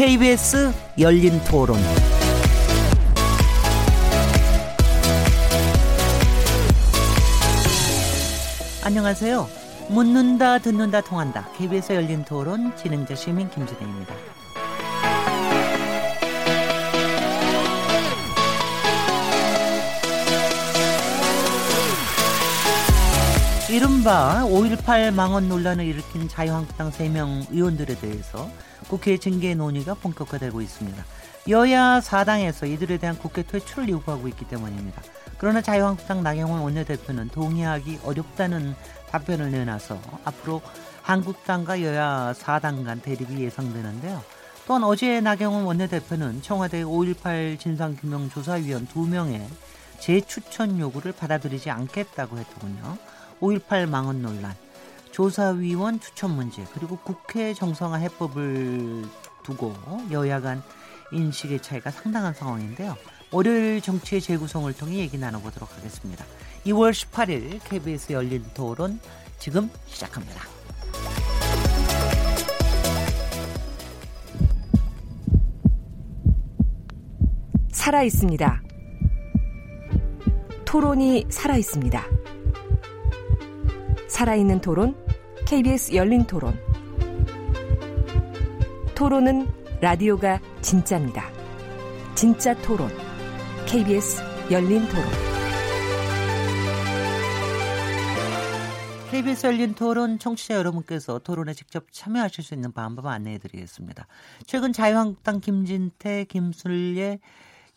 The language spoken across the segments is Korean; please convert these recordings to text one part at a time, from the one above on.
KBS 열린 토론. 안녕하세요. 묻는다, 듣는다, 통한다. KBS 열린 토론 진행자 시민 김진혜입니다. 이른바 5.18 망언 논란을 일으킨 자유한국당 3명 의원들에 대해서 국회 징계 논의가 본격화되고 있습니다. 여야 4당에서 이들에 대한 국회 퇴출을 요구하고 있기 때문입니다. 그러나 자유한국당 나경원 원내대표는 동의하기 어렵다는 답변을 내놔서 앞으로 한국당과 여야 4당 간 대립이 예상되는데요. 또한 어제 나경원 원내대표는 청와대 5.18 진상규명조사위원 2명의 재추천 요구를 받아들이지 않겠다고 했더군요. 5.18 망언 논란, 조사위원 추천 문제, 그리고 국회 정상화 해법을 두고 여야 간 인식의 차이가 상당한 상황인데요. 월요일 정치의 재구성을 통해 얘기 나눠보도록 하겠습니다. 2월 18일 KBS 열린 토론 지금 시작합니다. 살아 있습니다. 토론이 살아 있습니다. 살아있는 토론, KBS 열린 토론. 토론은 라디오가 진짜입니다. 진짜 토론, KBS 열린 토론. KBS 열린 토론 청취자 여러분께서 토론에 직접 참여하실 수 있는 방법 안내해 드리겠습니다. 최근 자유한국당 김진태, 김순례,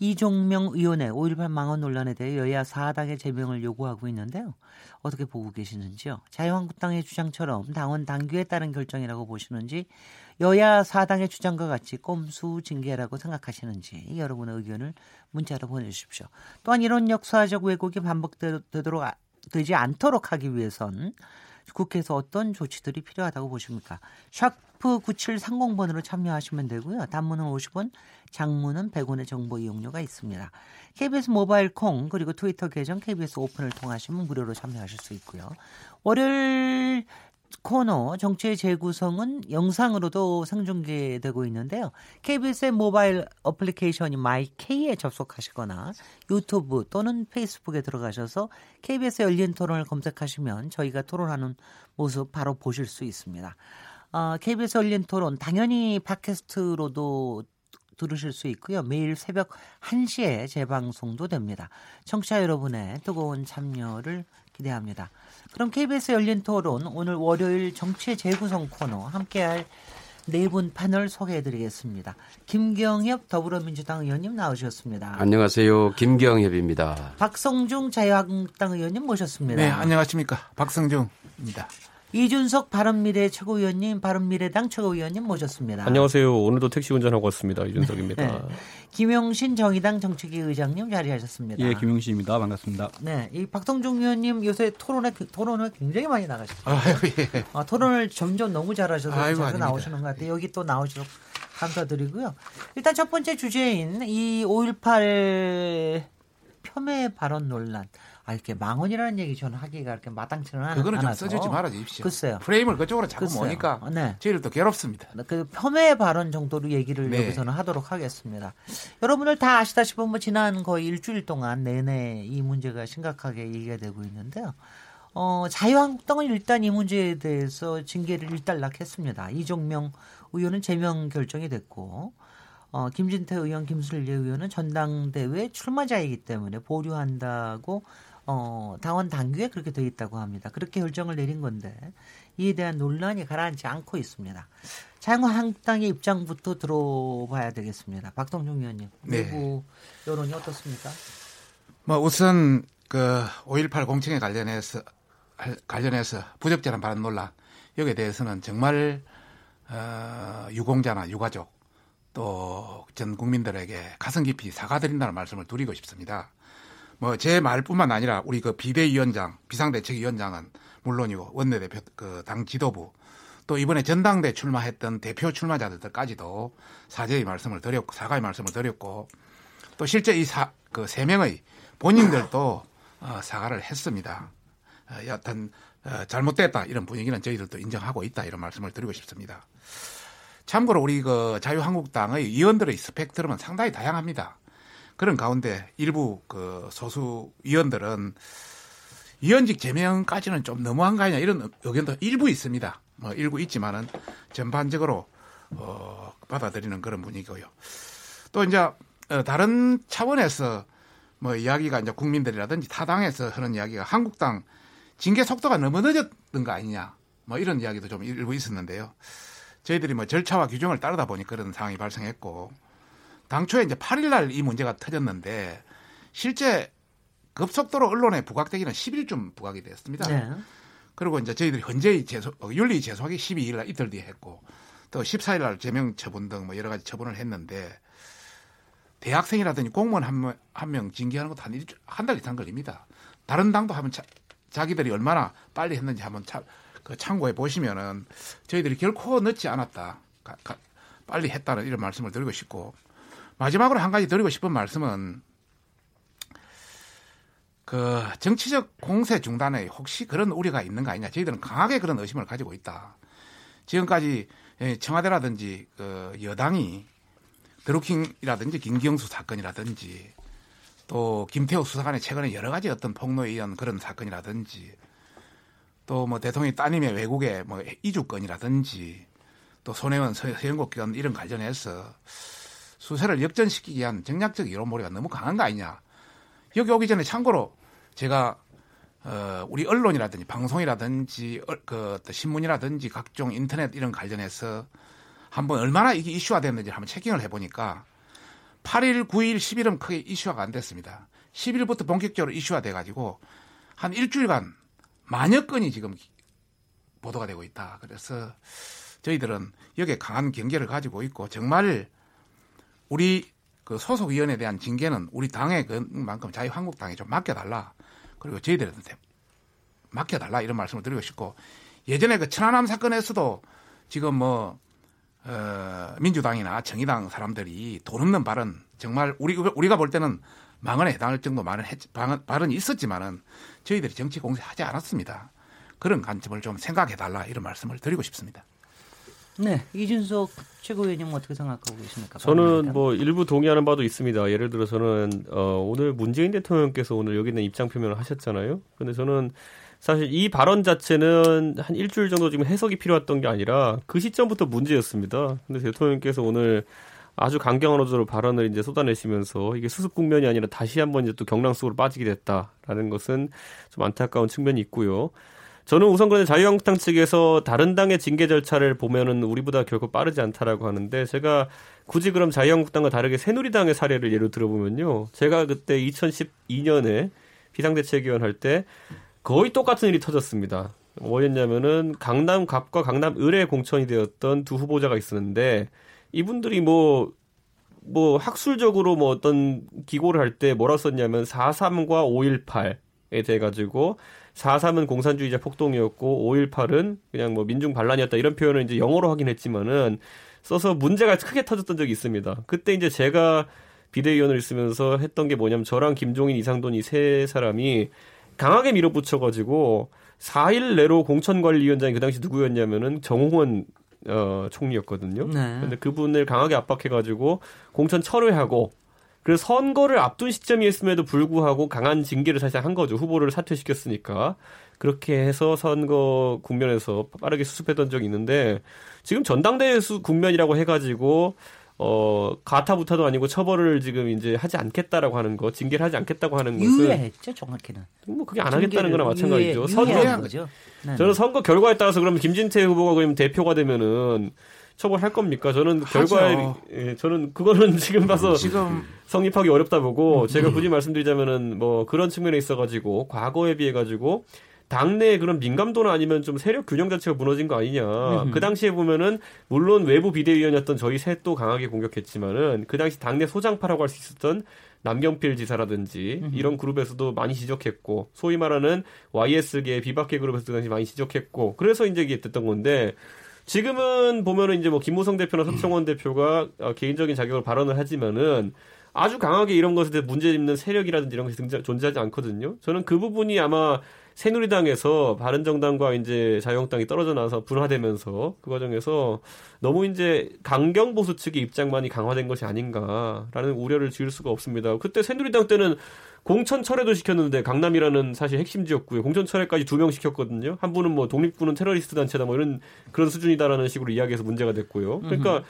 이종명 의원의 5.18 망언 논란에 대해 여야 4당의 제명을 요구하고 있는데요. 어떻게 보고 계시는지요? 자유한국당의 주장처럼 당원 당규에 따른 결정이라고 보시는지 여야 4당의 주장과 같이 꼼수 징계라고 생각하시는지 여러분의 의견을 문자로 보내주십시오. 또한 이런 역사적 왜곡이 반복되도록 되지 않도록 하기 위해선 국회에서 어떤 조치들이 필요하다고 보십니까? 샤프 9730번으로 참여하시면 되고요. 단문은 50원, 장문은 100원의 정보 이용료가 있습니다. KBS 모바일 콩 그리고 트위터 계정 KBS 오픈을 통하시면 무료로 참여하실 수 있고요. 월요일 코너 정치의 재구성은 영상으로도 생중계되고 있는데요. KBS의 모바일 어플리케이션인 마이K에 접속하시거나 유튜브 또는 페이스북에 들어가셔서 KBS 열린 토론을 검색하시면 저희가 토론하는 모습 바로 보실 수 있습니다. 어, KBS 열린 토론 당연히 팟캐스트로도 들으실 수 있고요. 매일 새벽 1시에 재방송도 됩니다. 청취자 여러분의 뜨거운 참여를 기대합니다. 그럼 KBS 열린 토론 오늘 월요일 정치의 재구성 코너 함께할 네 분 패널 소개해드리겠습니다. 김경엽 더불어민주당 의원님 나오셨습니다. 안녕하세요. 김경엽입니다. 박성중 자유한국당 의원님 모셨습니다. 네, 안녕하십니까. 박성중입니다. 이준석 바른미래 최고위원님, 바른미래당 최고위원님 모셨습니다. 안녕하세요. 오늘도 택시 운전하고 왔습니다. 이준석입니다. 네. 김용신 정의당 정책위 의장님 자리하셨습니다. 예, 김용신입니다. 반갑습니다. 네, 이 박동중 의원님 요새 토론에 토론을 굉장히 많이 나가시죠. 아유, 예. 아, 토론을 점점 너무 잘하셔서 아이고, 자주 나오시는 것 같아요. 여기 또 나오셔서 감사드리고요. 일단 첫 번째 주제인 이 5.18 폄훼 발언 논란. 아, 이렇게 망언이라는 얘기 저는 하기가 이렇게 마땅치는 않아서. 그거는 좀 써주지 말아 주십시오. 글쎄요. 프레임을 그쪽으로 자꾸 글쎄요. 모니까 네. 저희를 또 괴롭습니다. 그 폄훼 발언 정도로 얘기를 네. 여기서는 하도록 하겠습니다. 여러분들 다 아시다시피 뭐 지난 거의 일주일 동안 내내 이 문제가 심각하게 얘기가 되고 있는데요. 어, 자유한국당은 일단 이 문제에 대해서 징계를 일단락했습니다. 이종명 의원은 제명 결정이 됐고 어, 김진태 의원, 김순례 의원은 전당대회 출마자이기 때문에 보류한다고 어, 당원 당규에 그렇게 되어 있다고 합니다. 그렇게 결정을 내린 건데 이에 대한 논란이 가라앉지 않고 있습니다. 자유한국당의 입장부터 들어봐야 되겠습니다. 박동중 의원님, 네. 내부 여론이 어떻습니까? 뭐 우선 그 5.18 공청회 관련해서 관련해서 부적절한 발언 논란 여기에 대해서는 정말 어, 유공자나 유가족 또 전 국민들에게 가슴 깊이 사과드린다는 말씀을 드리고 싶습니다. 뭐 제 말뿐만 아니라 우리 그 비대위원장, 비상대책위원장은 물론이고 원내대표 그 당 지도부 또 이번에 전당대 출마했던 대표 출마자들까지도 사죄의 말씀을 드렸고 사과의 말씀을 드렸고 또 실제 이사그세 명의 본인들도 어, 사과를 했습니다. 어, 여하튼 어, 잘못됐다 이런 분위기는 저희들도 인정하고 있다 이런 말씀을 드리고 싶습니다. 참고로 우리 그 자유한국당의 의원들의 스펙트럼은 상당히 다양합니다. 그런 가운데 일부 그 소수 의원들은 위원직 제명까지는 좀 너무한 거 아니냐 이런 의견도 일부 있습니다. 뭐 일부 있지만은 전반적으로 어, 받아들이는 그런 분위기고요. 또 이제 어, 다른 차원에서 뭐 이야기가 이제 국민들이라든지 타당에서 하는 이야기가 한국당 징계 속도가 너무 늦었던 거 아니냐 뭐 이런 이야기도 좀 일부 있었는데요. 저희들이 뭐 절차와 규정을 따르다 보니 그런 상황이 발생했고 당초에 이제 8일 날 이 문제가 터졌는데 실제 급속도로 언론에 부각되기는 10일쯤 부각이 됐습니다. 네. 그리고 이제 저희들이 현재의 제소, 어, 윤리 제소하기 12일 날 이틀 뒤에 했고 또 14일 날 제명 처분 등 뭐 여러 가지 처분을 했는데 대학생이라든지 공무원 한명 징계하는 것도 한, 한 달 이상 걸립니다. 다른 당도 하면 자, 자기들이 얼마나 빨리 했는지 한번 차, 그 참고해 보시면은 저희들이 결코 늦지 않았다. 가, 가, 빨리 했다는 이런 말씀을 드리고 싶고 마지막으로 한 가지 드리고 싶은 말씀은 그 정치적 공세 중단에 혹시 그런 우려가 있는 거 아니냐. 저희들은 강하게 그런 의심을 가지고 있다. 지금까지 예, 청와대라든지 그 여당이 드루킹이라든지 김경수 사건이라든지 또 김태호 수사관의 최근에 여러 가지 어떤 폭로에 의한 그런 사건이라든지 또 뭐 대통령이 따님의 외국의 뭐 이주권이라든지 또 손혜원 서영국 건 이런 관련해서 수세를 역전시키기 위한 정략적 이론몰이가 너무 강한 거 아니냐. 여기 오기 전에 참고로 제가 어, 우리 언론이라든지 방송이라든지 어, 그 신문이라든지 각종 인터넷 이런 관련해서 한번 얼마나 이게 이슈화 됐는지 한번 체킹을 해보니까 8일, 9일, 10일은 크게 이슈화가 안 됐습니다. 10일부터 본격적으로 이슈화 돼가지고 한 일주일간 만여 건이 지금 보도가 되고 있다. 그래서 저희들은 여기에 강한 경계를 가지고 있고 정말 우리 그 소속위원에 대한 징계는 우리 당의 그만큼 자유한국당에 좀 맡겨달라. 그리고 저희들한테 맡겨달라 이런 말씀을 드리고 싶고 예전에 그 천안함 사건에서도 지금 뭐 어, 민주당이나 정의당 사람들이 돈 없는 발언 정말 우리 우리가 볼 때는 망언에 해당할 정도 했, 발언이 있었지만은 저희들이 정치 공세하지 않았습니다. 그런 관점을 좀 생각해 달라 이런 말씀을 드리고 싶습니다. 네, 이준석 최고위원님 어떻게 생각하고 계십니까? 저는 뭐 일부 동의하는 바도 있습니다. 예를 들어서는 어, 오늘 문재인 대통령께서 오늘 여기 있는 입장 표명을 하셨잖아요. 근데 저는 사실 이 발언 자체는 한 일주일 정도 지금 해석이 필요했던 게 아니라 그 시점부터 문제였습니다. 근데 대통령께서 오늘 아주 강경한 어조로 발언을 이제 쏟아내시면서 이게 수습 국면이 아니라 다시 한번 이제 또 경랑 속으로 빠지게 됐다라는 것은 좀 안타까운 측면이 있고요. 저는 우선 그런데 자유한국당 측에서 다른 당의 징계 절차를 보면은 우리보다 결코 빠르지 않다라고 하는데 제가 굳이 그럼 자유한국당과 다르게 새누리당의 사례를 예로 들어보면요. 제가 그때 2012년에 비상대책위원 할 때 거의 똑같은 일이 터졌습니다. 뭐였냐면은 강남 갑과 강남 을의 공천이 되었던 두 후보자가 있었는데 이분들이 뭐뭐 뭐 학술적으로 뭐 어떤 기고를 할 때 뭐라 썼냐면 43과 518에 돼 가지고 4.3은 공산주의자 폭동이었고 5.18은 그냥 뭐 민중 반란이었다 이런 표현을 이제 영어로 하긴 했지만은 써서 문제가 크게 터졌던 적이 있습니다. 그때 이제 제가 비대위원을 있으면서 했던 게 뭐냐면 저랑 김종인, 이상돈 이 세 사람이 강하게 밀어붙여가지고 4일 내로 공천관리위원장이 그 당시 누구였냐면은 정홍원 어, 총리였거든요. 네. 근데 그분을 강하게 압박해가지고 공천 철회하고 그래서 선거를 앞둔 시점이었음에도 불구하고 강한 징계를 사실 한 거죠. 후보를 사퇴시켰으니까. 그렇게 해서 선거 국면에서 빠르게 수습했던 적이 있는데 지금 전당대회 수 국면이라고 해가지고 어 가타부타도 아니고 처벌을 지금 이제 하지 않겠다라고 하는 거 징계를 하지 않겠다고 하는 것은 유예했죠 정확히는 뭐 그게 안 하겠다는 거나 마찬가지죠 유예, 선거 거죠. 네. 저는 선거 결과에 따라서 그러면 김진태 후보가 그러면 대표가 되면은 처벌할 겁니까? 저는 결과에 예, 저는 그거는 지금 봐서 지금. 성립하기 어렵다 보고 제가 굳이 말씀드리자면은 뭐 그런 측면에 있어 가지고 과거에 비해 가지고 당내 그런 민감도나 아니면 좀 세력 균형 자체가 무너진 거 아니냐. 그 당시에 보면은 물론 외부 비대위원이었던 저희 셋도 강하게 공격했지만은 그 당시 당내 소장파라고 할 수 있었던 남경필 지사라든지 이런 그룹에서도 많이 지적했고 소위 말하는 YS계 비박계 그룹에서도 당시 많이 지적했고 그래서 이제 이게 됐던 건데 지금은 보면은 이제 뭐 김무성 대표나 서청원 대표가 어, 개인적인 자격으로 발언을 하지만은 아주 강하게 이런 것에 대해 문제 있는 세력이라든지 이런 것이 등장, 존재하지 않거든요. 저는 그 부분이 아마 새누리당에서 바른정당과 이제 자유한국당이 떨어져 나서 분화되면서 그 과정에서 너무 이제 강경 보수 측의 입장만이 강화된 것이 아닌가라는 우려를 지을 수가 없습니다. 그때 새누리당 때는 공천 철회도 시켰는데 강남이라는 사실 핵심 지역구에 공천 철회까지 두 명 시켰거든요. 한 분은 뭐 독립군은 테러리스트 단체다 뭐 이런 그런 수준이다라는 식으로 이야기해서 문제가 됐고요. 그러니까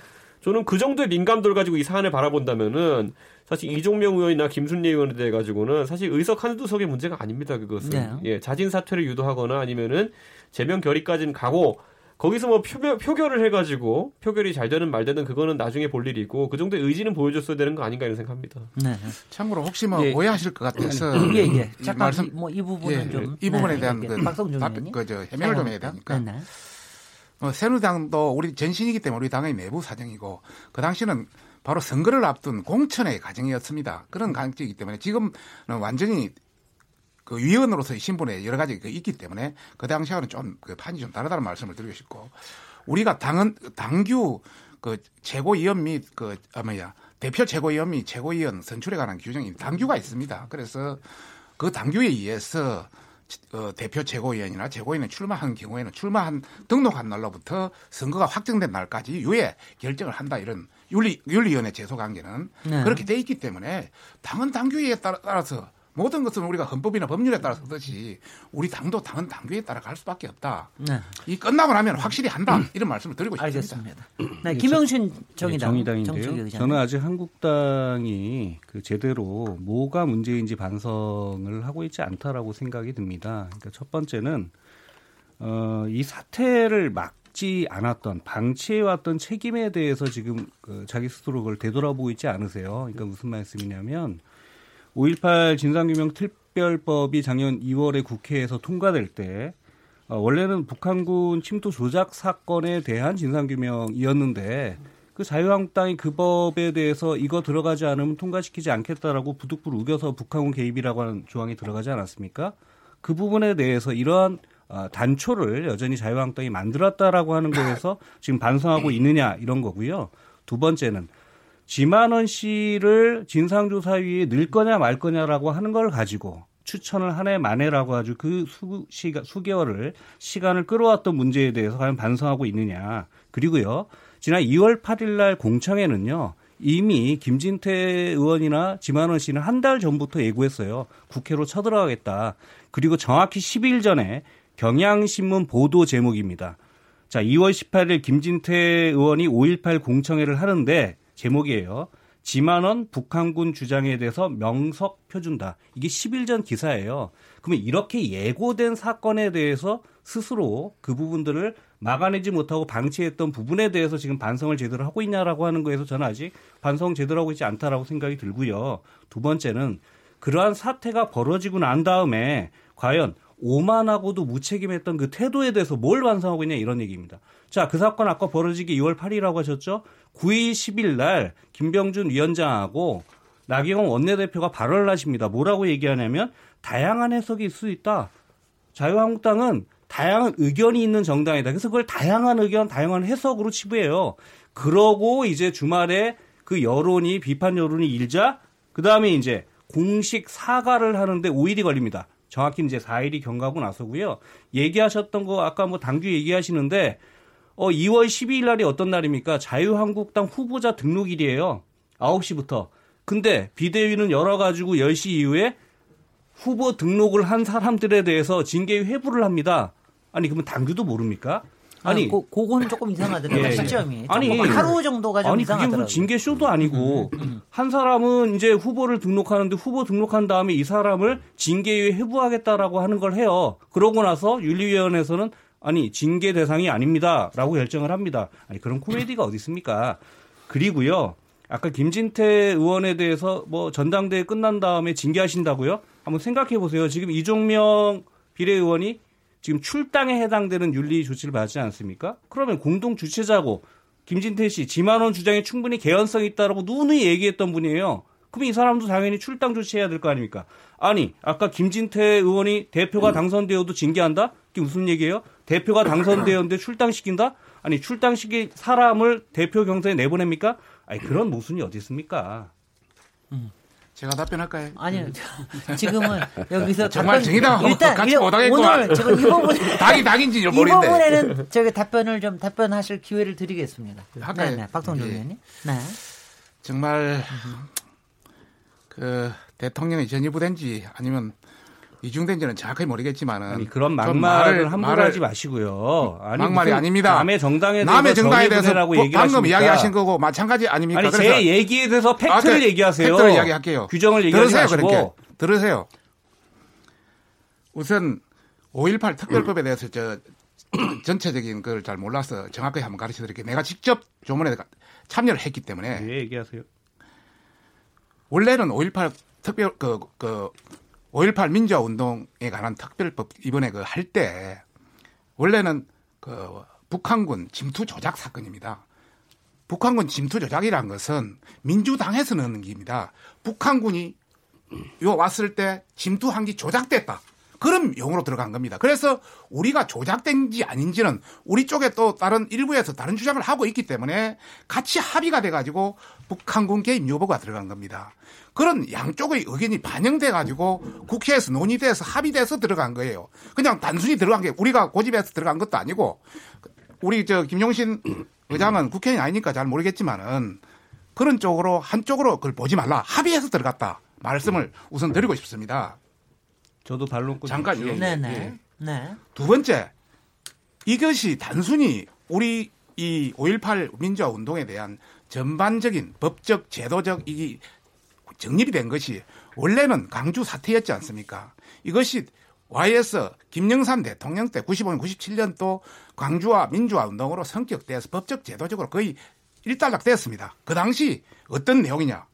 저는 그 정도의 민감도를 가지고 이 사안을 바라본다면은 사실 이종명 의원이나 김순례 의원에 대해 가지고는 사실 의석 한두 석의 문제가 아닙니다. 그것은 네. 예 자진 사퇴를 유도하거나 아니면은 제명 결의까지는 가고 거기서 뭐 표, 표결을 해가지고 표결이 잘 되는 말 되는 그거는 나중에 볼 일이고 그 정도의 의지는 보여줬어야 되는 거 아닌가 이런 생각합니다. 네. 참고로 혹시 뭐 예. 오해하실 것 같아서 예, 예. 이 잠깐 말씀 이, 뭐이 부분은 예, 좀이 부분에 네, 대한 예, 그 박성준 답- 의원님. 그저 해명을 좀 해야 되니까. 네, 네. 어, 새누리당도 우리 전신이기 때문에 우리 당의 내부 사정이고 그 당시는 바로 선거를 앞둔 공천의 과정이었습니다. 그런 관계이기 때문에 지금은 완전히 그 위원으로서의 신분에 여러 가지 그 있기 때문에 그 당시와는 좀 그 판이 좀 다르다는 말씀을 드리고 싶고 우리가 당은 당규 그 최고위원 및그 아, 뭐야 대표 최고위원 및 최고위원 선출에 관한 규정이 당규가 있습니다. 그래서 그 당규에 의해서 어, 대표 최고위원이나 최고위원이 출마한 경우에는 출마한 등록한 날로부터 선거가 확정된 날까지 유예 결정을 한다 이런 윤리 윤리위원회 제소 관계는 네. 그렇게 돼 있기 때문에 당은 당규에 따라, 따라서 모든 것은 우리가 헌법이나 법률에 따라서 그렇듯이 우리 당도 당은 당규에 따라 갈 수밖에 없다. 네. 이 끝나고 나면 확실히 한다 이런 말씀을 드리고 싶습니다. 알겠습니다. 네, 김영신 정의당 예, 정의당인데요. 저는 아직 한국당이 그 제대로 뭐가 문제인지 반성을 하고 있지 않다라고 생각이 듭니다. 그러니까 첫 번째는 어, 이 사태를 막 지 않았던 방치해왔던 책임에 대해서 지금 그 자기 스스로 그걸 되돌아보고 있지 않으세요. 그러니까 무슨 말씀이냐면 5.18 진상규명 특별법이 작년 2월에 국회에서 통과될 때 어, 원래는 북한군 침투 조작 사건에 대한 진상규명이었는데 그 자유한국당이 그 법에 대해서 이거 들어가지 않으면 통과시키지 않겠다라고 부득불 우겨서 북한군 개입이라고 하는 조항이 들어가지 않았습니까? 그 부분에 대해서 이러한 어, 단초를 여전히 자유한국당이 만들었다라고 하는 거에서 지금 반성하고 있느냐 이런 거고요. 두 번째는 지만원 씨를 진상조사위에 넣을 거냐 말 거냐라고 하는 걸 가지고 추천을 한 해 만에라고 아주 그 수, 시가, 수개월을 시간을 끌어왔던 문제에 대해서 과연 반성하고 있느냐. 그리고요. 지난 2월 8일 날 공청회는요. 이미 김진태 의원이나 지만원 씨는 한 달 전부터 예고했어요. 국회로 쳐들어가겠다. 그리고 정확히 10일 전에 경향신문 보도 제목입니다. 자, 2월 18일 김진태 의원이 5.18 공청회를 하는데 제목이에요. 지만원 북한군 주장에 대해서 명석 펴준다. 이게 10일 전 기사예요. 그러면 이렇게 예고된 사건에 대해서 스스로 그 부분들을 막아내지 못하고 방치했던 부분에 대해서 지금 반성을 제대로 하고 있냐라고 하는 거에서 저는 아직 반성 제대로 하고 있지 않다라고 생각이 들고요. 두 번째는 그러한 사태가 벌어지고 난 다음에 과연 오만하고도 무책임했던 그 태도에 대해서 뭘 반성하고 있냐 이런 얘기입니다. 자, 그 사건 아까 벌어지기 2월 8일이라고 하셨죠? 9일 10일 날 김병준 위원장하고 나경원 원내대표가 발언을 하십니다. 뭐라고 얘기하냐면 다양한 해석이 있을 수 있다. 자유한국당은 다양한 의견이 있는 정당이다. 그래서 그걸 다양한 의견, 다양한 해석으로 치부해요. 그러고 이제 주말에 그 여론이 비판 여론이 일자 그다음에 이제 공식 사과를 하는데 5일이 걸립니다. 정확히 이제 4일이 경과하고 나서고요. 얘기하셨던 거 아까 뭐 당규 얘기하시는데 어 2월 12일 날이 어떤 날입니까? 자유한국당 후보자 등록일이에요. 9시부터. 근데 비대위는 열어 가지고 10시 이후에 후보 등록을 한 사람들에 대해서 징계 회부를 합니다. 아니 그러면 당규도 모릅니까? 아니, 고, 그거는 조금 이상하더라고요. 예, 예. 시점이. 아니, 아니, 하루 정도가 좀 아니 그게 이상하더라고요. 음, 무슨 징계 쇼도 아니고 한 사람은 이제 후보를 등록하는데 후보 등록한 다음에 이 사람을 징계에 회부하겠다라고 하는 걸 해요. 그러고 나서 윤리위원회에서는 아니 징계 대상이 아닙니다라고 결정을 합니다. 아니 그런 코미디가 어디 있습니까? 그리고요. 아까 김진태 의원에 대해서 뭐 전당대회 끝난 다음에 징계하신다고요? 한번 생각해 보세요. 지금 이종명 비례의원이 지금 출당에 해당되는 윤리 조치를 받지 않습니까? 그러면 공동 주최자고 김진태 씨 지만원 주장에 충분히 개연성이 있다라고 누누이 얘기했던 분이에요. 그럼 이 사람도 당연히 출당 조치해야 될 거 아닙니까? 아니 아까 김진태 의원이 대표가 당선되어도 징계한다? 그게 무슨 얘기예요? 대표가 당선되었는데 출당시킨다? 아니 출당시킬 사람을 대표 경선에 내보냅니까? 아니 그런 모순이 어디 있습니까? 제가 답변할까요? 아니요. 지금은 여기서 정말 정의당하고 일단 같이 일- 못하겠구만. 오늘 지금 이 부분 닭이 닭인지 이 모르겠는데. 부분에는 저기 답변을 좀 답변하실 기회를 드리겠습니다. 할까요? 네, 네. 박성준 예. 의원님. 네. 정말 그 대통령이 전입부된지 아니면 이중된지는 정확하게 모르겠지만은 아니 그런 좀 막말을 말을- 함부로 하지 마시고요. 아니, 막말이 아닙니다. 남의 정당에 남의 정당에 대해서 얘기를 방금? 이야기하신 거고 마찬가지 아닙니까? 아니 제 얘기에 대해서 팩트를 아, 그 얘기하세요. 팩트를 이야기할게요. 규정을 얘기하지 들으세요, 마시고 그렇게. 들으세요. 우선 5.18 특별법에 대해서 저 전체적인 걸 잘 몰라서 정확하게 한번 가르쳐 드릴게요. 내가 직접 조문에 참여를 했기 때문에 왜 얘기하세요? 원래는 5.18 특별 그, 그 5.18 민주화 운동에 관한 특별법 이번에 그 할 때 원래는 그 북한군 침투 조작 사건입니다. 북한군 침투 조작이란 것은 민주당에서 넣는 겁니다. 북한군이 요 왔을 때 침투한 게 조작됐다. 그런 용어로 들어간 겁니다. 그래서 우리가 조작된지 아닌지는 우리 쪽에 또 다른 일부에서 다른 주장을 하고 있기 때문에 같이 합의가 돼가지고 북한군 개입 요구가 들어간 겁니다. 그런 양쪽의 의견이 반영돼 가지고 국회에서 논의돼서 합의돼서 들어간 거예요. 그냥 단순히 들어간 게 우리가 고집해서 들어간 것도 아니고 우리 저 김용신 의장은 국회의원이 아니니까 잘 모르겠지만은 그런 쪽으로 한쪽으로 그걸 보지 말라 합의해서 들어갔다 말씀을 우선 드리고 싶습니다. 저도 반론권 잠깐. 예, 네, 예. 네. 네. 두 번째, 이것이 단순히 우리 이 5.18 민주화 운동에 대한 전반적인 법적, 제도적 이 정립이 된 것이 원래는 강주 사태였지 않습니까? 이것이 YS 김영삼 대통령 때 95년, 97년 또 광주와 민주화 운동으로 성격돼서 법적, 제도적으로 거의 일단락됐습니다. 그 당시 어떤 내용이냐?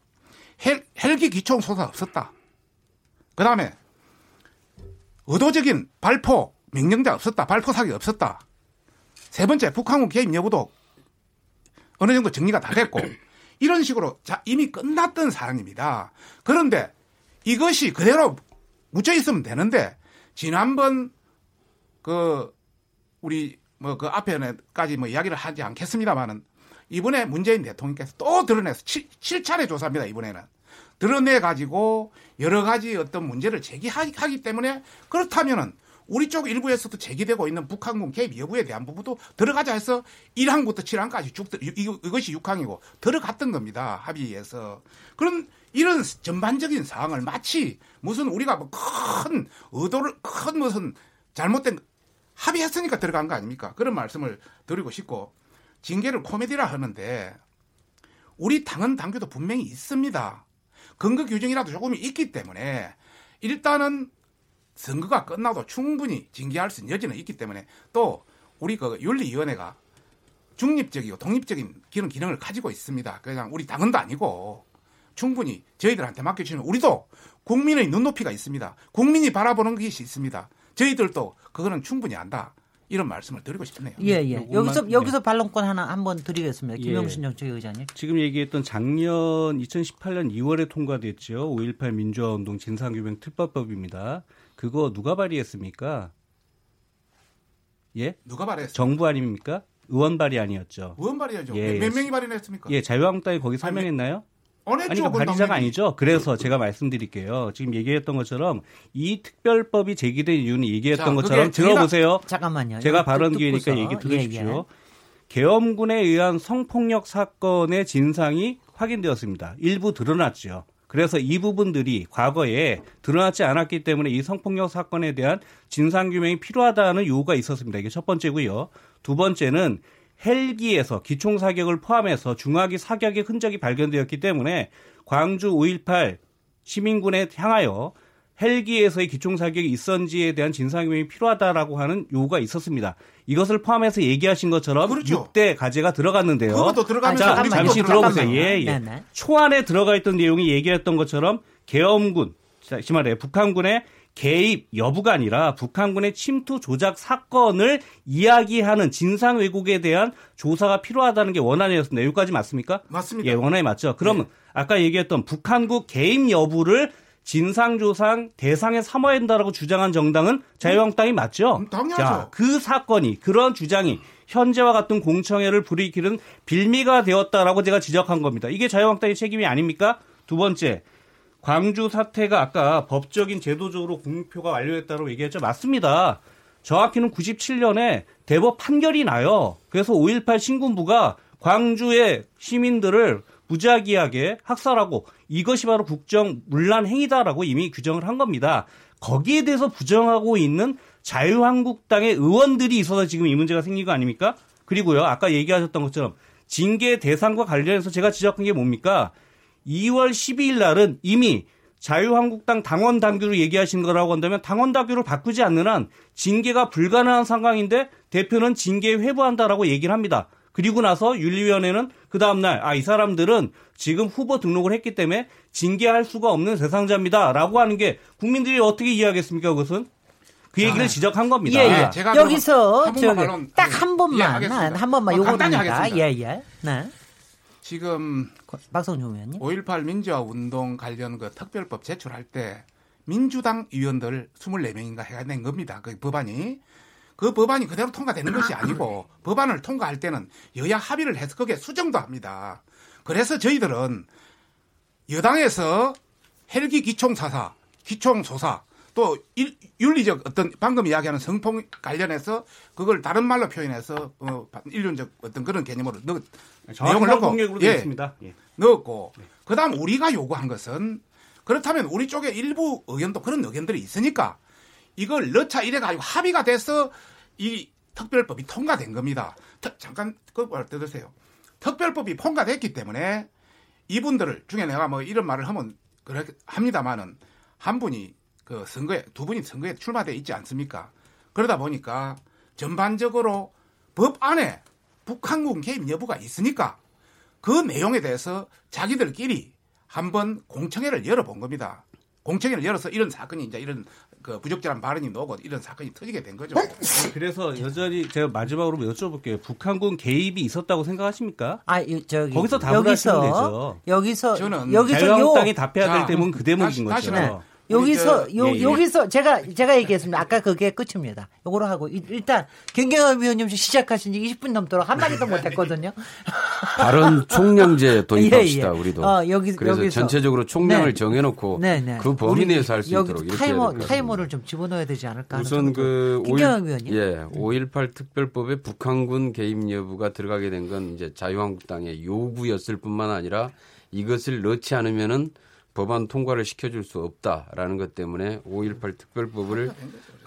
헬, 헬기 기총 소사 없었다. 그 다음에 의도적인 발포 명령자 없었다. 발포 사기 없었다. 세 번째 북한군 개입 여부도 어느 정도 정리가 다 됐고 이런 식으로 자, 이미 끝났던 사항입니다. 그런데 이것이 그대로 묻혀 있으면 되는데 지난번 그 우리 뭐 그 앞에까지 뭐 이야기를 하지 않겠습니다만은 이번에 문재인 대통령께서 또 드러내서 7, 차례 조사입니다. 이번에는 드러내 가지고 여러 가지 어떤 문제를 제기하기 때문에 그렇다면은 우리 쪽 일부에서도 제기되고 있는 북한군 개입 여부에 대한 부분도 들어가자 해서 1항부터 7항까지 쭉 이것이 6항이고 들어갔던 겁니다. 합의에서. 그런 이런 전반적인 사항을 마치 무슨 우리가 뭐 큰 의도를 큰 무슨 잘못된 합의했으니까 들어간 거 아닙니까? 그런 말씀을 드리고 싶고 징계를 코미디라 하는데 우리 당은 당규도 분명히 있습니다. 근거 규정이라도 조금 있기 때문에 일단은 선거가 끝나도 충분히 징계할 수 있는 여지는 있기 때문에 또 우리 그 윤리위원회가 중립적이고 독립적인 기능 기능을 가지고 있습니다. 그냥 우리 당은도 아니고 충분히 저희들한테 맡겨주시면 우리도 국민의 눈높이가 있습니다. 국민이 바라보는 것이 있습니다. 저희들도 그거는 충분히 안다. 이런 말씀을 드리고 싶네요. 예, 예. 여기서 네. 여기서 반론권 하나 한번 드리겠습니다. 예. 김영신 정책위 의장님. 지금 얘기했던 작년 2018년 2월에 통과됐죠. 5.18 민주화운동 진상규명 특별법입니다. 그거 누가 발의했습니까? 예? 누가 발의했어요? 정부 아닙니까? 의원 발의 아니었죠. 의원 발의하죠. 예, 몇 예. 명이 발의했습니까? 예, 자유한국당이 거기 설명했나요? 아니, 그 그건 발의자가. 아니죠. 그래서 제가 말씀드릴게요. 지금 얘기했던 것처럼 이 특별법이 제기된 이유는 얘기했던 자, 것처럼 들어보세요. 잠깐만요. 제가 발언 듣- 기회니까. 얘기 들으십시오. 예, 예. 계엄군에 의한 성폭력 사건의 진상이 확인되었습니다. 일부 드러났죠. 그래서 이 부분들이 과거에 드러나지 않았기 때문에 이 성폭력 사건에 대한 진상 규명이 필요하다는 요구가 있었습니다. 이게 첫 번째고요. 두 번째는 헬기에서 기총 사격을 포함해서 중화기 사격의 흔적이 발견되었기 때문에 광주 5.18 시민군에 향하여 헬기에서의 기총 사격이 있었는지에 대한 진상규명이 필요하다라고 하는 요구가 있었습니다. 이것을 포함해서 얘기하신 것처럼 그렇죠. 6대 가제가 들어갔는데요. 그것도 들어가면서 자, 잠시 들어보세요. 예, 예. 네네. 초안에 들어가 있던 내용이 얘기했던 것처럼 계엄군, 다시 말해 북한군의 개입 여부가 아니라 북한군의 침투 조작 사건을 이야기하는 진상 왜곡에 대한 조사가 필요하다는 게 원안이었습니다. 여기까지 맞습니까? 맞습니다. 예, 원안이 맞죠. 그러면 아까 얘기했던 북한국 개입 여부를 진상조상 대상에 삼아야 된다라고 주장한 정당은 자유한국당이 맞죠? 음, 당연하죠. 자, 그 사건이 그런 주장이 현재와 같은 공청회를 불이키는 빌미가 되었다라고 제가 지적한 겁니다. 이게 자유한국당의 책임이 아닙니까? 두 번째, 광주 사태가 아까 법적인 제도적으로 공표가 완료했다고 얘기했죠. 맞습니다. 정확히는 97년에 대법 판결이 나요. 그래서 5.18 신군부가 광주의 시민들을 무작위하게 학살하고 이것이 바로 국정 문란 행위다라고 이미 규정을 한 겁니다. 거기에 대해서 부정하고 있는 자유한국당의 의원들이 있어서 지금 이 문제가 생긴 거 아닙니까? 그리고요, 아까 얘기하셨던 것처럼 징계 대상과 관련해서 제가 지적한 게 뭡니까? 2월 12일 날은 이미 자유한국당 당원 당규로 얘기하신 거라고 한다면 당원 당규를 바꾸지 않는 한 징계가 불가능한 상황인데 대표는 징계 회부한다라고 얘기를 합니다. 그리고 나서 윤리위원회는 그 다음날 아 이 사람들은 지금 후보 등록을 했기 때문에 징계할 수가 없는 대상자입니다라고 하는 게 국민들이 어떻게 이해하겠습니까 그것은 그 얘기를 아, 지적한 겁니다. 예, 예. 아, 제가 여기서 한 번만 딱한 번만, 예. 한 번만 어, 간단히 요거입니다. 하겠습니다. 예, 예. 네. 지금 박성준 의원님. 5.18 민주화 운동 관련 그 특별법 제출할 때 민주당 의원들 24명인가 해가 낸 겁니다. 그 법안이. 그 법안이 그대로 통과되는 것이 아니고 법안을 통과할 때는 여야 합의를 해서 그게 수정도 합니다. 그래서 저희들은 여당에서 헬기 기총 사사, 기총소사, 또 일- 윤리적 어떤 방금 이야기하는 성폭 관련해서 그걸 다른 말로 표현해서 어, 인륜적 어떤 그런 개념으로 넣, 내용을 넣고 예, 있습니다. 예. 넣었고 그다음 우리가 요구한 것은 그렇다면 우리 쪽에 일부 의견도 그런 의견들이 있으니까 이걸 넣자 이래 가지고 합의가 돼서 이 특별법이 통과된 겁니다. 特- 잠깐 그걸 뜯으세요. 특별법이 통과됐기 때문에 이분들을 중에 내가 뭐 이런 말을 하면 그렇 합니다만은 한 분이 그 선거에 두 분이 선거에 출마돼 있지 않습니까? 그러다 보니까 전반적으로 법 안에 북한군 개입 여부가 있으니까 그 내용에 대해서 자기들끼리 한번 공청회를 열어본 겁니다. 공청회를 열어서 이런 사건이 이제 이런 그 부적절한 발언이 나오고 이런 사건이 터지게 된 거죠. 그래서 여전히 제가 마지막으로 여쭤볼게요. 북한군 개입이 있었다고 생각하십니까? 아, 이- 저기 거기서 답을 하시면 여기서 되죠. 여기서 저는 여기서 요 자유한국당이 답해야 자, 될 때문은 그 대목인 다시- 거죠. 다시는 여기서 요 예, 예. 여기서 제가 제가 얘기했습니다. 아까 그게 끝입니다. 요거로 하고 일- 일단 김경엽 위원님 시작하신 지 20분 넘도록 한 마디도 못 했거든요. 발언 총량제 도입합시다 예, 예. 우리도. 어, 여기- 그래서 여기서. 전체적으로 총량을 네. 정해놓고 네, 네. 그 범위 내에서 할 수 있도록 타이머 타이머를 좀 집어넣어야 되지 않을까 우선 그 5.1, 위원님. 예, 5.18 특별법에 북한군 개입 여부가 들어가게 된 건 이제 자유한국당의 요구였을 뿐만 아니라 이것을 넣지 않으면은 법안 통과를 시켜줄 수 없다라는 것 때문에 5.18 특별법을